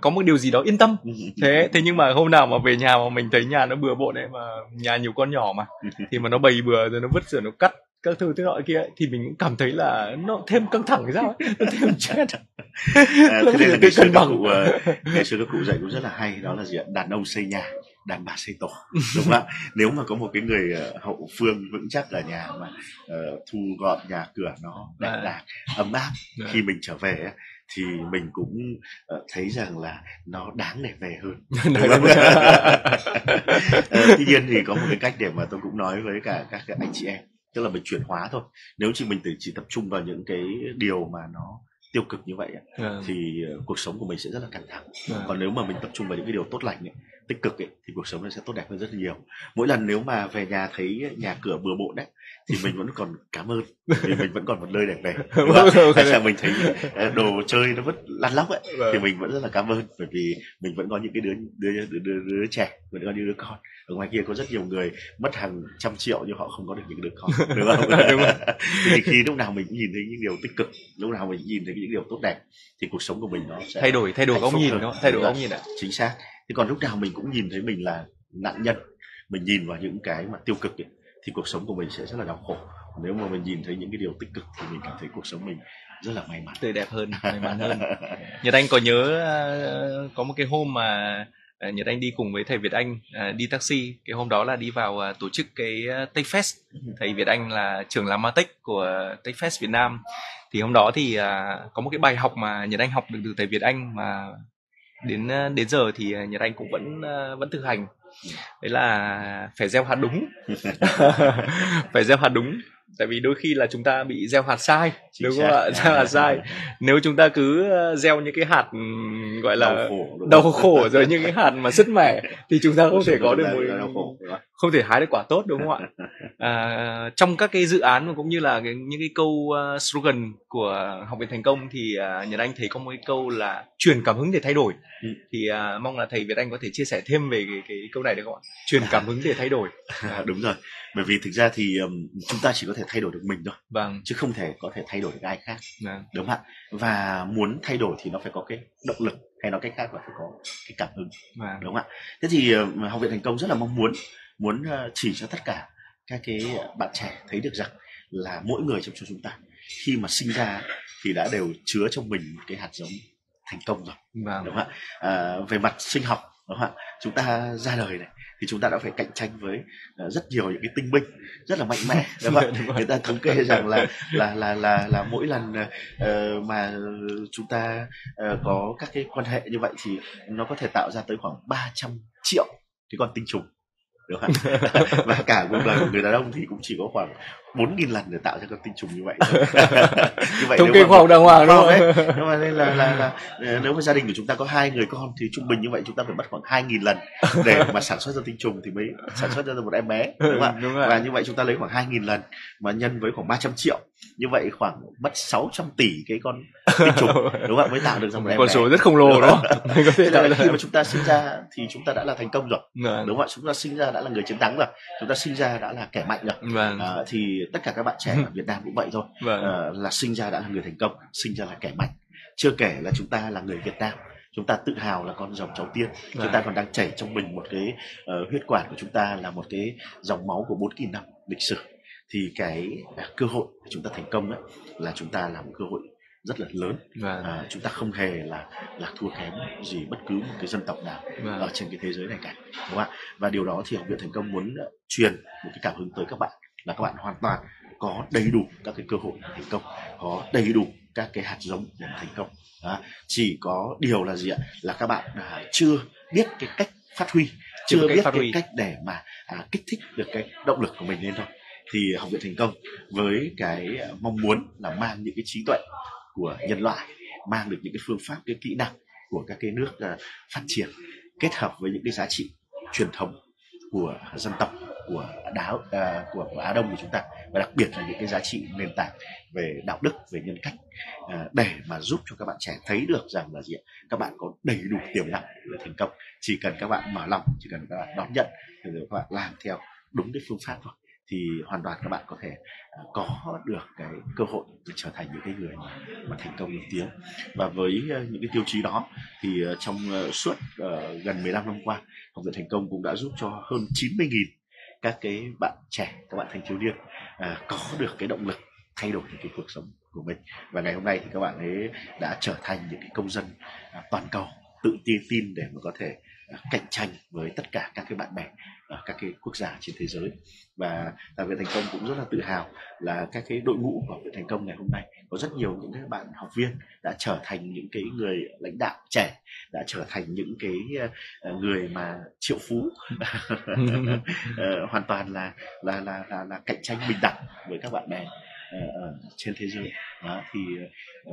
có một điều gì đó yên tâm. Ừ, thế thế nhưng mà hôm nào mà về nhà mà mình thấy nhà nó bừa bộn ấy mà nhà nhiều con nhỏ mà thì mà nó bày bừa rồi nó vứt rồi nó cắt các thứ thế nọ kia ấy, thì mình cũng cảm thấy là nó thêm căng thẳng cái sao ấy nó thêm stress. À, thế nên là cái cân bằng. cụ, ngày xưa các cụ dạy cũng rất là hay đó là gì ạ? Đàn ông xây nhà đàn bà xây tổ đúng không ạ nếu mà có một cái người uh, hậu phương vững chắc ở nhà mà uh, thu gọn nhà cửa nó đẹp à. đạc ấm áp à. khi mình trở về thì mình cũng uh, thấy rằng là nó đáng để về hơn tuy nhiên thì có một cái cách để mà tôi cũng nói với cả các anh chị em tức là mình chuyển hóa thôi nếu chỉ mình chỉ tập trung vào những cái điều mà nó tiêu cực như vậy yeah. thì cuộc sống của mình sẽ rất là căng thẳng còn nếu mà mình tập trung vào những cái điều tốt lành ấy, tích cực ấy, thì cuộc sống nó sẽ tốt đẹp hơn rất nhiều. Mỗi lần nếu mà về nhà thấy nhà cửa bừa bộn đấy thì mình vẫn còn cảm ơn vì mình vẫn còn một nơi để về hay là mình thấy ờ, đồ chơi nó vẫn lăn lóc ấy thì vâng. mình vẫn rất là cảm ơn bởi vì mình vẫn có những cái đứa đứa đứa, đứa, đứa trẻ vẫn có những đứa con. Ở ngoài kia có rất nhiều người mất hàng trăm triệu nhưng họ không có được những đứa con đúng không? Đúng thì khi lúc nào mình cũng nhìn thấy những điều tích cực lúc nào mình nhìn thấy những điều tốt đẹp thì cuộc sống của mình nó sẽ thay đổi thay đổi góc nhìn đúng không? Thay đổi góc nhìn ạ. Chính xác thì còn lúc nào mình cũng nhìn thấy mình là nạn nhân mình nhìn vào những cái mà tiêu cực ấy, thì cuộc sống của mình sẽ rất là đau khổ. Nếu mà mình nhìn thấy những cái điều tích cực thì mình cảm thấy cuộc sống mình rất là may mắn. Tươi đẹp hơn may mắn hơn. Nhật anh có nhớ uh, có một cái hôm mà uh, nhật anh đi cùng với thầy việt anh uh, đi taxi. Cái hôm đó là đi vào tổ chức cái tech fest. Ừ. thầy việt anh là trưởng làm martech của tech fest việt nam. Thì hôm đó thì có một cái bài học mà nhật anh học được từ thầy việt anh mà đến đến giờ thì nhật anh cũng vẫn vẫn thực hành. Đấy là phải gieo hạt đúng. Phải gieo hạt đúng. Tại vì đôi khi là chúng ta bị gieo hạt sai Chính đúng không ạ? Gieo hạt sai. nếu chúng ta cứ ờ, gieo những cái hạt gọi là đau khổ, đau khổ rồi những cái hạt mà sứt mẻ thì chúng ta không thể có được một không thể hái được quả tốt đúng không ạ? À, trong các cái dự án cũng như là cái, những cái câu uh, slogan của học viện thành công thì uh, nhật anh thấy có một cái câu là truyền cảm hứng để thay đổi ừ. thì uh, mong là thầy việt anh có thể chia sẻ thêm về cái, cái câu này được không ạ? Truyền cảm hứng để thay đổi đúng rồi. Bởi vì thực ra thì um, chúng ta chỉ có thể thay đổi được mình thôi vâng. chứ không thể có thể thay đổi được ai khác. Vâng. đúng không ạ. Và muốn thay đổi thì nó phải có cái động lực hay nói cách khác là phải có cái cảm hứng. Vâng. đúng không ạ. Thế thì uh, học viện thành công rất là mong muốn muốn uh, chỉ cho tất cả các cái bạn trẻ thấy được rằng là mỗi người trong chúng ta khi mà sinh ra thì đã đều chứa trong mình một cái hạt giống thành công rồi vâng. đúng không ạ à, về mặt sinh học đúng không ạ chúng ta ra đời này thì chúng ta đã phải cạnh tranh với uh, rất nhiều những cái tinh binh rất là mạnh mẽ đúng không? người ta thống kê rằng là là là là là mỗi lần uh, mà chúng ta uh, có các cái quan hệ như vậy thì nó có thể tạo ra tới khoảng 300 triệu cái con tinh trùng đúng không? và cả cuộc đời của người đàn ông thì cũng chỉ có khoảng bốn nghìn lần để tạo ra các tinh trùng như vậy. Như vậy thống kê khoa học đàng hoàng đúng không? Nhưng mà nên là, là, là, là nếu mà gia đình của chúng ta có hai người con thì trung bình như vậy chúng ta phải mất khoảng hai nghìn lần để mà sản xuất ra tinh trùng thì mới sản xuất ra một em bé đúng không đúng và như vậy chúng ta lấy khoảng hai nghìn lần mà nhân với khoảng 300 triệu. Như vậy khoảng mất 600 tỷ cái con tinh trùng đúng không mới tạo được ra một em con số rất khổng lồ đó. Có thể là khi mà chúng ta sinh ra thì chúng ta đã là thành công rồi. Vâng. đúng không chúng ta sinh ra đã là người chiến thắng rồi. Chúng ta sinh ra đã là kẻ mạnh rồi. À, thì tất cả các bạn trẻ ở Việt Nam cũng vậy thôi vâng. à, là sinh ra đã là người thành công sinh ra là kẻ mạnh chưa kể là chúng ta là người Việt Nam chúng ta tự hào là con dòng cháu tiên chúng ta vâng. còn đang chảy trong mình một cái uh, huyết quản của chúng ta là một cái dòng máu của bốn 000 năm lịch sử thì cái à, cơ hội để chúng ta thành công ấy, là chúng ta là một cơ hội rất là lớn vâng. à, chúng ta không hề là là thua kém gì bất cứ một cái dân tộc nào vâng. ở trên cái thế giới này cả đúng không ạ và điều đó thì học viện thành công muốn uh, truyền một cái cảm hứng tới các bạn là các bạn hoàn toàn có đầy đủ các cái cơ hội thành công có đầy đủ các cái hạt giống để thành công. À, chỉ có điều là gì ạ? Là các bạn à, chưa biết cái cách phát huy chưa, chưa biết cái huy. cách để mà à, kích thích được cái động lực của mình lên thôi. Thì học viện thành công với cái à, mong muốn là mang những cái trí tuệ của nhân loại mang được những cái phương pháp cái kỹ năng của các cái nước uh, phát triển kết hợp với những cái giá trị truyền thống của dân tộc của đá uh, của, của Á Đông của chúng ta và đặc biệt là những cái giá trị nền tảng về đạo đức về nhân cách uh, để mà giúp cho các bạn trẻ thấy được rằng là gì các bạn có đầy đủ tiềm năng để thành công. Chỉ cần các bạn mở lòng chỉ cần các bạn đón nhận thì các bạn làm theo đúng cái phương pháp thôi. Thì hoàn toàn các bạn có thể à, có được cái cơ hội để trở thành những cái người mà, mà thành công nổi tiếng. Và với những cái tiêu chí đó thì trong suốt uh, gần 15 năm qua học viện thành công cũng đã giúp cho hơn 90.000 các cái bạn trẻ các bạn thanh thiếu niên à, có được cái động lực thay đổi cái cuộc sống của mình. Và ngày hôm nay thì các bạn ấy đã trở thành những cái công dân à, toàn cầu tự tin tin để mà có thể cạnh tranh với tất cả các cái bạn bè ở các cái quốc gia trên thế giới. Và học viện thành công cũng rất là tự hào là các cái đội ngũ của học viện thành công ngày hôm nay có rất nhiều những cái bạn học viên đã trở thành những cái người lãnh đạo trẻ đã trở thành những cái ờ, người mà triệu phú. Ờ, hoàn toàn là là, là là là cạnh tranh bình đẳng với các bạn bè uh, trên thế giới. Đó, thì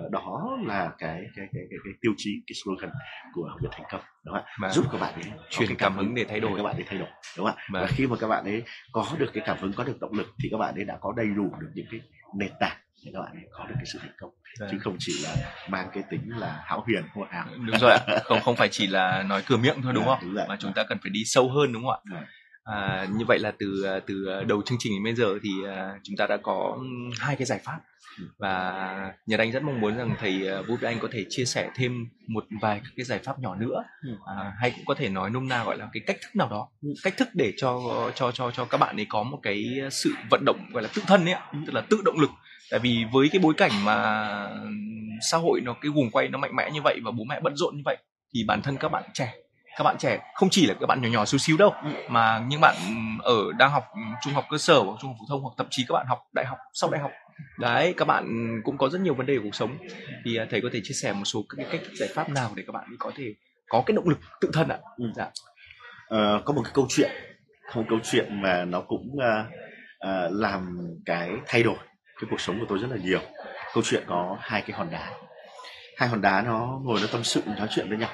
uh, đó là cái cái cái cái, cái tiêu chí cái slogan của học viện thành công đúng không ạ? Giúp các bạn ấy truyền cảm, cảm hứng để thay đổi. để các bạn ấy thay đổi đúng không ạ? Và khi mà các bạn ấy có được cái cảm hứng có được động lực thì các bạn ấy đã có đầy đủ được những cái nền tảng để các bạn có được cái sự thành công. Đấy. chứ không chỉ là mang cái tính là hão huyền hô hào. Đúng rồi ạ. Không không phải chỉ là nói cửa miệng thôi đúng không? đúng rồi. mà chúng ta cần phải đi sâu hơn đúng không ạ? À, như vậy là từ từ đầu chương trình đến bây giờ thì uh, chúng ta đã có hai cái giải pháp. Và Nhật Anh rất mong muốn rằng thầy Vũ Anh có thể chia sẻ thêm một vài các cái giải pháp nhỏ nữa. À, hay cũng có thể nói nôm na gọi là cái cách thức nào đó. Cách thức để cho cho cho cho các bạn ấy có một cái sự vận động gọi là tự thân ấy tức là tự động lực. Tại vì với cái bối cảnh mà xã hội nó cái guồng quay nó mạnh mẽ như vậy và bố mẹ bận rộn như vậy thì bản thân các bạn trẻ các bạn trẻ không chỉ là các bạn nhỏ nhỏ xíu xíu đâu ừ. mà những bạn ở đang học trung học cơ sở hoặc trung học phổ thông hoặc thậm chí các bạn học đại học sau đại học đấy các bạn cũng có rất nhiều vấn đề của cuộc sống thì à, thầy có thể chia sẻ một số cái cách giải pháp nào để các bạn có thể có cái động lực tự thân ạ ừ. dạ. ờ, có một cái câu chuyện một câu chuyện mà nó cũng uh, uh, làm cái thay đổi cái cuộc sống của tôi rất là nhiều câu chuyện có hai cái hòn đá hai hòn đá nó ngồi nó tâm sự nói chuyện với nhau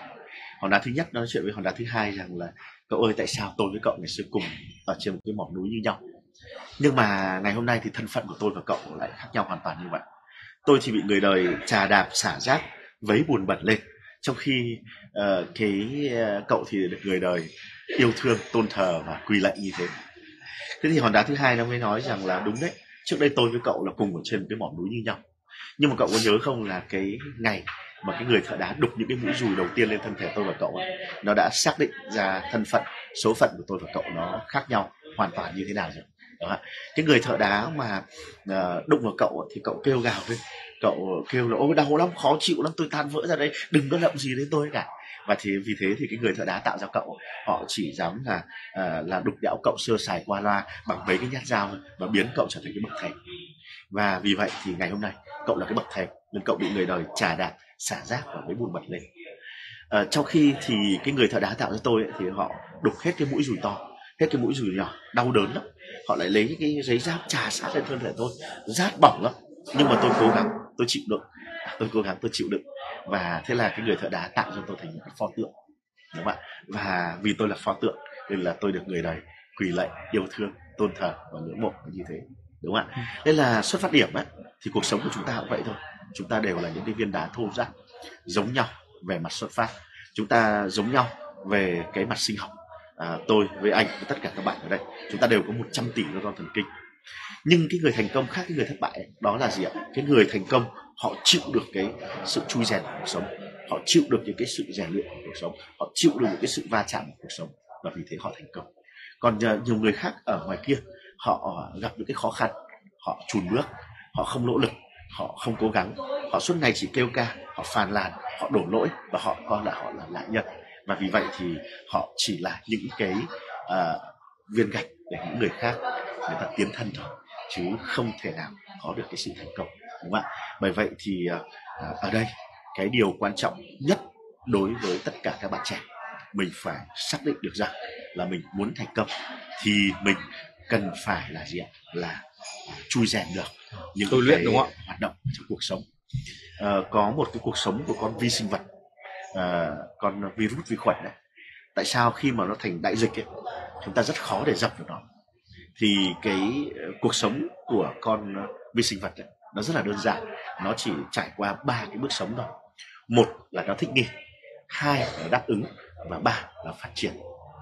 hòn đá thứ nhất nói chuyện với hòn đá thứ hai rằng là cậu ơi tại sao tôi với cậu ngày xưa cùng ở trên một cái mỏm núi như nhau? Nhưng mà ngày hôm nay thì thân phận của tôi và cậu lại khác nhau hoàn toàn như vậy. Tôi thì bị người đời trà đạp xả rác vấy buồn bẩn lên. Trong khi uh, cái uh, cậu thì được người đời yêu thương tôn thờ và quỳ lạy như thế. Thế thì hòn đá thứ hai nó mới nói rằng là đúng đấy trước đây tôi với cậu là cùng ở trên một cái mỏm núi như nhau. Nhưng mà cậu có nhớ không là cái ngày mà cái người thợ đá đục những cái mũi dùi đầu tiên lên thân thể tôi và cậu ấy, nó đã xác định ra thân phận số phận của tôi và cậu nó khác nhau hoàn toàn như thế nào rồi đó. cái người thợ đá mà uh, đụng vào cậu thì cậu kêu gào lên cậu kêu là ôi đau lắm khó chịu lắm tôi tan vỡ ra đây đừng có động gì đến tôi cả và thì vì thế thì cái người thợ đá tạo ra cậu họ chỉ dám là uh, là đục đẽo cậu sơ sài qua loa bằng mấy cái nhát dao và biến cậu trở thành cái bậc thầy. Và vì vậy thì ngày hôm nay cậu là cái bậc thầy nên cậu bị người đời trả đạp xả rác và với bụi bật lên. À, trong khi thì cái người thợ đá tạo cho tôi ấy, thì họ đục hết cái mũi rùi to hết cái mũi rùi nhỏ đau đớn lắm. Họ lại lấy cái giấy giáp trà sát lên thân thể tôi rát bỏng lắm. Nhưng mà tôi cố gắng tôi chịu đựng tôi cố gắng tôi chịu đựng. Và thế là cái người thợ đá tạo cho tôi thành một pho tượng đúng không ạ? Và vì tôi là pho tượng nên là tôi được người đời quỳ lạy yêu thương tôn thờ và ngưỡng mộ như thế đúng không ạ? Nên là xuất phát điểm ấy, thì cuộc sống của chúng ta cũng vậy thôi. Chúng ta đều là những cái viên đá thô ráp giống nhau về mặt xuất phát. Chúng ta giống nhau về cái mặt sinh học. À, tôi với anh với tất cả các bạn ở đây chúng ta đều có 100 tỷ neuron thần kinh. Nhưng cái người thành công khác cái người thất bại đó là gì ạ? Cái người thành công họ chịu được cái sự chui rèn của cuộc sống. Họ chịu được những cái sự rèn luyện của cuộc sống. Họ chịu được những cái sự va chạm của cuộc sống. Và vì thế họ thành công. Còn nhiều người khác ở ngoài kia họ gặp những cái khó khăn. Họ chùn bước. Họ không nỗ lực. Họ không cố gắng. Họ suốt ngày chỉ kêu ca. Họ phàn nàn. Họ đổ lỗi. Và họ coi là họ là nạn nhân. Và vì vậy thì họ chỉ là những cái uh, viên gạch để những người khác người ta tiến thân thôi. Chứ không thể nào có được cái sự thành công đúng không ạ? Bởi vậy thì uh, ở đây cái điều quan trọng nhất đối với tất cả các bạn trẻ mình phải xác định được rằng là mình muốn thành công thì mình cần phải là gì ạ? Là chui rèn được những tôi luyện đúng không ạ? hoạt động trong cuộc sống. À, có một cái cuộc sống của con vi sinh vật à, con virus vi khuẩn đấy. Tại sao khi mà nó thành đại dịch ấy, chúng ta rất khó để dập được nó? Thì cái cuộc sống của con vi sinh vật ấy, nó rất là đơn giản. Nó chỉ trải qua ba cái bước sống thôi. Một là nó thích nghi hai là đáp ứng và ba là phát triển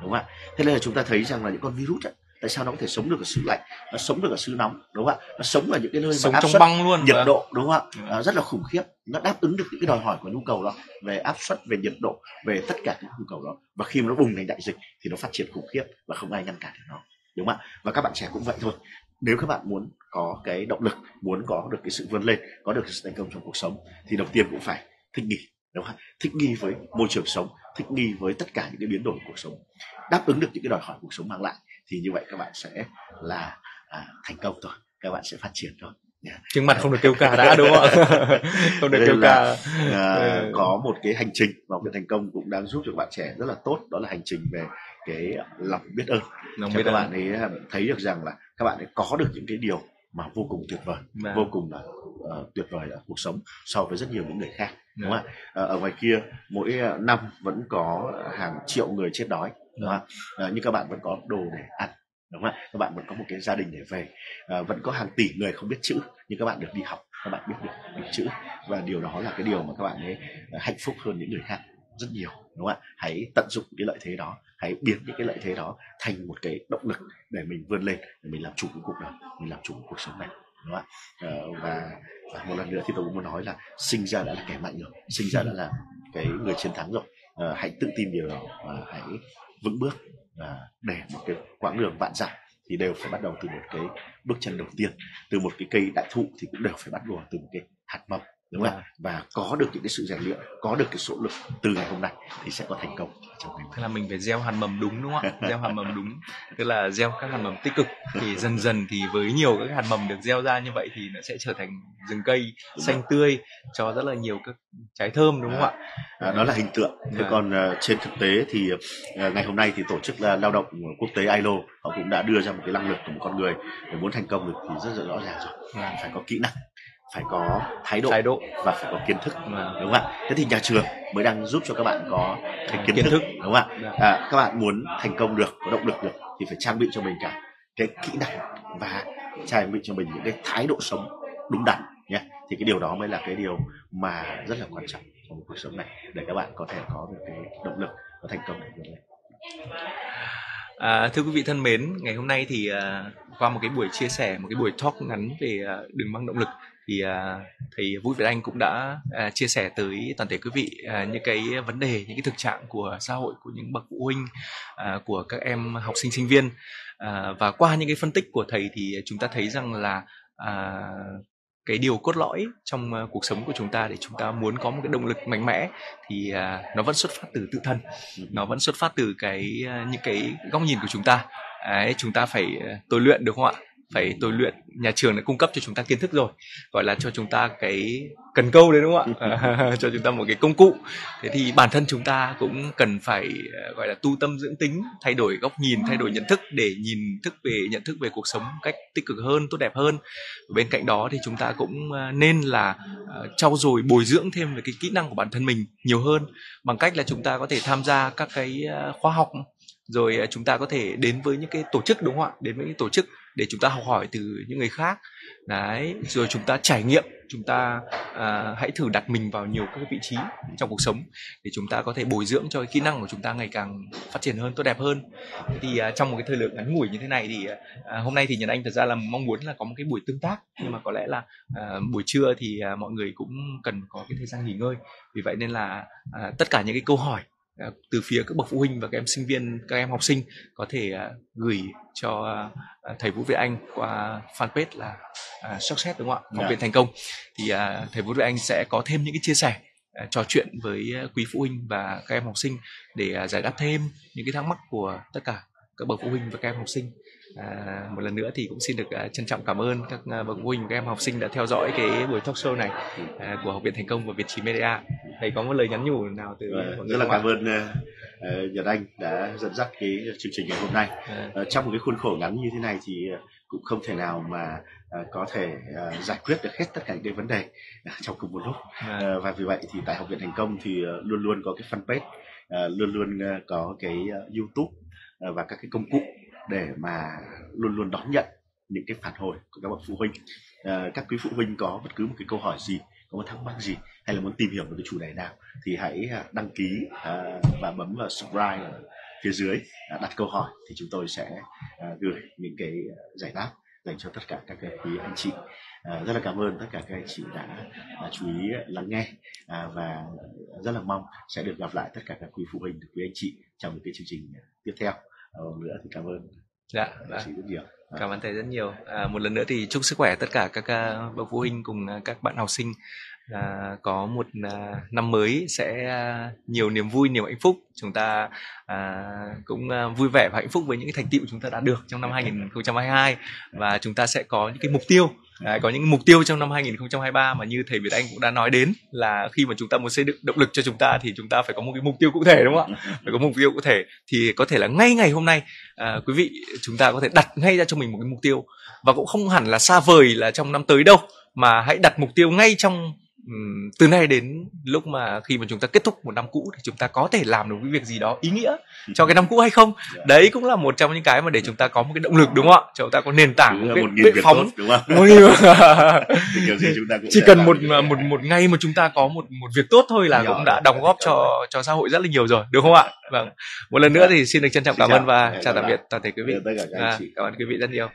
đúng không ạ? Thế nên là chúng ta thấy rằng là những con virus ấy, tại sao nó có thể sống được ở xứ lạnh nó sống được ở xứ nóng đúng không ạ? Nó sống ở những cái nơi sống mà áp trong suất băng luôn nhiệt mà. độ đúng không ạ? À, rất là khủng khiếp. Nó đáp ứng được những cái đòi hỏi của nhu cầu đó về áp suất về nhiệt độ về tất cả những nhu cầu đó. Và khi mà nó bùng thành đại dịch thì nó phát triển khủng khiếp và không ai ngăn cản được nó đúng không ạ? Và các bạn trẻ cũng vậy thôi nếu các bạn muốn có cái động lực muốn có được cái sự vươn lên có được sự thành công trong cuộc sống thì đầu tiên cũng phải thích nghi đúng không thích nghi với môi trường sống thích nghi với tất cả những cái biến đổi của cuộc sống. Đáp ứng được những cái đòi hỏi cuộc sống mang lại thì như vậy các bạn sẽ là à, thành công thôi các bạn sẽ phát triển thôi yeah. trứng mặt không được kêu ca đã đúng không ạ? Không được kêu ca. à, ừ. có một cái hành trình vào cái thành công cũng đang giúp cho các bạn trẻ rất là tốt. Đó là hành trình về cái lòng biết ơn. Lòng biết các bạn ấy à, thấy được rằng là các bạn ấy có được những cái điều mà vô cùng tuyệt vời Và. Vâng. vô cùng là uh, tuyệt vời ở cuộc sống so với rất nhiều những người khác đúng không ạ? À, ở ngoài kia mỗi năm vẫn có hàng triệu người chết đói đúng không ạ? À, nhưng các bạn vẫn có đồ để ăn đúng không ạ? Các bạn vẫn có một cái gia đình để về à, vẫn có hàng tỷ người không biết chữ nhưng các bạn được đi học các bạn biết được, được chữ. Và điều đó là cái điều mà các bạn ấy hạnh phúc hơn những người khác rất nhiều đúng không ạ? Hãy tận dụng cái lợi thế đó hãy biến những cái lợi thế đó thành một cái động lực để mình vươn lên để mình làm chủ cái cuộc đời mình làm chủ cuộc sống này đúng không ạ? Ờ, và, và một lần nữa thì tôi cũng muốn nói là sinh ra đã là kẻ mạnh rồi sinh ra đã là cái người chiến thắng rồi. À, hãy tự tin điều đó và hãy vững bước à, để một cái quãng đường vạn dặm thì đều phải bắt đầu từ một cái bước chân đầu tiên từ một cái cây đại thụ thì cũng đều phải bắt đầu từ một cái hạt mầm đúng không ạ và có được những cái sự rèn luyện có được cái số lực từ ngày hôm nay thì sẽ có thành công trong ngày thế là mình phải gieo hạt mầm đúng đúng không ạ? Gieo hạt mầm đúng. Tức là gieo các hạt mầm tích cực. Thì dần dần thì với nhiều các hạt mầm được gieo ra như vậy thì nó sẽ trở thành rừng cây đúng xanh rồi. tươi cho rất là nhiều các trái thơm đúng không ạ? À, đó là hình tượng. Thế à. còn uh, trên thực tế thì uh, ngày hôm nay thì tổ chức uh, lao động quốc tế ILO họ cũng đã đưa ra một cái năng lực của một con người để muốn thành công được thì rất là rõ ràng rồi. À. phải có kỹ năng phải có thái độ, thái độ. và phải có kiến thức à. đúng không ạ thế thì nhà trường mới đang giúp cho các bạn có cái kiến, kiến thức, thức đúng không ạ dạ. à, các bạn muốn thành công được có động lực được thì phải trang bị cho mình cả cái kỹ năng và trang bị cho mình những cái thái độ sống đúng đắn nhé thì cái điều đó mới là cái điều mà rất là quan trọng trong cuộc sống này để các bạn có thể có được cái động lực và thành công được lên À, thưa quý vị thân mến, ngày hôm nay thì uh, qua một cái buổi chia sẻ, một cái buổi talk ngắn về uh, đường băng động lực thì uh, thầy Vũ Việt Anh cũng đã uh, chia sẻ tới toàn thể quý vị uh, những cái vấn đề, những cái thực trạng của xã hội, của những bậc phụ huynh, uh, của các em học sinh sinh viên. Uh, và qua những cái phân tích của thầy thì chúng ta thấy rằng là uh, cái điều cốt lõi trong uh, cuộc sống của chúng ta để chúng ta muốn có một cái động lực mạnh mẽ thì uh, nó vẫn xuất phát từ tự thân. Nó vẫn xuất phát từ cái uh, những cái góc nhìn của chúng ta. Đấy, chúng ta phải uh, tôi luyện được không ạ phải tôi luyện nhà trường đã cung cấp cho chúng ta kiến thức rồi gọi là cho chúng ta cái cần câu đấy đúng không ạ? Cho chúng ta một cái công cụ. Thế thì bản thân chúng ta cũng cần phải ờ, gọi là tu tâm dưỡng tính thay đổi góc nhìn thay đổi nhận thức để nhìn thức về nhận thức về cuộc sống cách tích cực hơn tốt đẹp hơn. Bên cạnh đó thì chúng ta cũng ờ, nên là uh, trau dồi bồi dưỡng thêm về cái kỹ năng của bản thân mình nhiều hơn. Bằng cách là chúng ta có thể tham gia các cái khóa học rồi chúng ta có thể đến với những cái tổ chức đúng không ạ? Đến với những tổ chức để chúng ta học hỏi từ những người khác. Đấy rồi chúng ta trải nghiệm chúng ta à, hãy thử đặt mình vào nhiều các vị trí trong cuộc sống để chúng ta có thể bồi dưỡng cho cái kỹ năng của chúng ta ngày càng phát triển hơn tốt đẹp hơn. Thì à, trong một cái thời lượng ngắn ngủi như thế này thì à, hôm nay thì nhật anh thật ra là mong muốn là có một cái buổi tương tác. Nhưng mà có lẽ là à, buổi trưa thì à, mọi người cũng cần có cái thời gian nghỉ ngơi. Vì vậy nên là à, tất cả những cái câu hỏi từ phía các bậc phụ huynh và các em sinh viên các em học sinh có thể uh, gửi cho uh, thầy Vũ Việt Anh qua fanpage là success đúng không ạ? Học yeah. viện thành công. Thì thầy Vũ Việt Anh sẽ có thêm những cái chia sẻ trò chuyện với quý phụ huynh và các em học sinh để giải đáp thêm những cái thắc mắc của tất cả các bậc phụ huynh và các em học sinh À, một lần nữa thì cũng xin được uh, trân trọng cảm ơn các uh, bậc phụ huynh các em học sinh đã theo dõi cái buổi talk show này uh, của học viện thành công và Việt Trì Media. Thầy có một lời nhắn nhủ nào từ mọi người rất là cảm ơn uh, Nhật Anh đã dẫn dắt cái chương trình ngày hôm nay. Uh, trong một cái khuôn khổ ngắn như thế này thì cũng không thể nào mà uh, có thể uh, giải quyết được hết tất cả những cái vấn đề uh, trong cùng một lúc. Uh, và vì vậy thì tại học viện thành công thì uh, luôn luôn có cái fanpage, uh, luôn luôn uh, có cái uh, YouTube uh, và các cái công cụ để mà luôn luôn đón nhận những cái phản hồi của các bậc phụ huynh. À, các quý phụ huynh có bất cứ một cái câu hỏi gì có một thắc mắc gì hay là muốn tìm hiểu về cái chủ đề nào thì hãy à, đăng ký à, và bấm vào subscribe ở phía dưới à, đặt câu hỏi thì chúng tôi sẽ à, gửi những cái à, giải đáp dành cho tất cả các cái quý anh chị. À, rất là cảm ơn tất cả các anh chị đã, à, chú ý lắng nghe à, và rất là mong sẽ được gặp lại tất cả các quý phụ huynh quý anh chị trong những cái chương trình tiếp theo à, nữa thì cảm ơn. Dạ sĩ rất nhiều. À. cảm ơn thầy rất nhiều. À, một lần nữa thì chúc sức khỏe tất cả các uh, bậc phụ huynh cùng uh, các bạn học sinh à, có một à, năm mới sẽ à, nhiều niềm vui nhiều hạnh phúc. Chúng ta à, cũng à, vui vẻ và hạnh phúc với những cái thành tựu chúng ta đã được trong năm 2022 và chúng ta sẽ có những cái mục tiêu À, có những mục tiêu trong năm 2023 mà như thầy Việt Anh cũng đã nói đến là khi mà chúng ta muốn xây dựng động lực cho chúng ta thì chúng ta phải có một cái mục tiêu cụ thể đúng không ạ? Phải có mục tiêu cụ thể thì có thể là ngay ngày hôm nay à, quý vị chúng ta có thể đặt ngay ra cho mình một cái mục tiêu. Và cũng không hẳn là xa vời là trong năm tới đâu mà hãy đặt mục tiêu ngay trong từ nay đến lúc mà khi mà chúng ta kết thúc một năm cũ thì chúng ta có thể làm được cái việc gì đó ý nghĩa cho cái năm cũ hay không? Dạ. đấy cũng là một trong những cái mà để chúng ta có một cái động lực đúng không ạ? Cho chúng ta có nền tảng một bệ phóng. tốt, đúng không? chỉ cần một một một ngày mà chúng ta có một một việc tốt thôi là cũng đã đóng góp cho cho xã hội rất là nhiều rồi đúng không ạ? Vâng. Một lần nữa thì xin được trân trọng cảm ơn và chào. tạm biệt toàn thể quý vị. Dạ, cảm ơn quý vị rất nhiều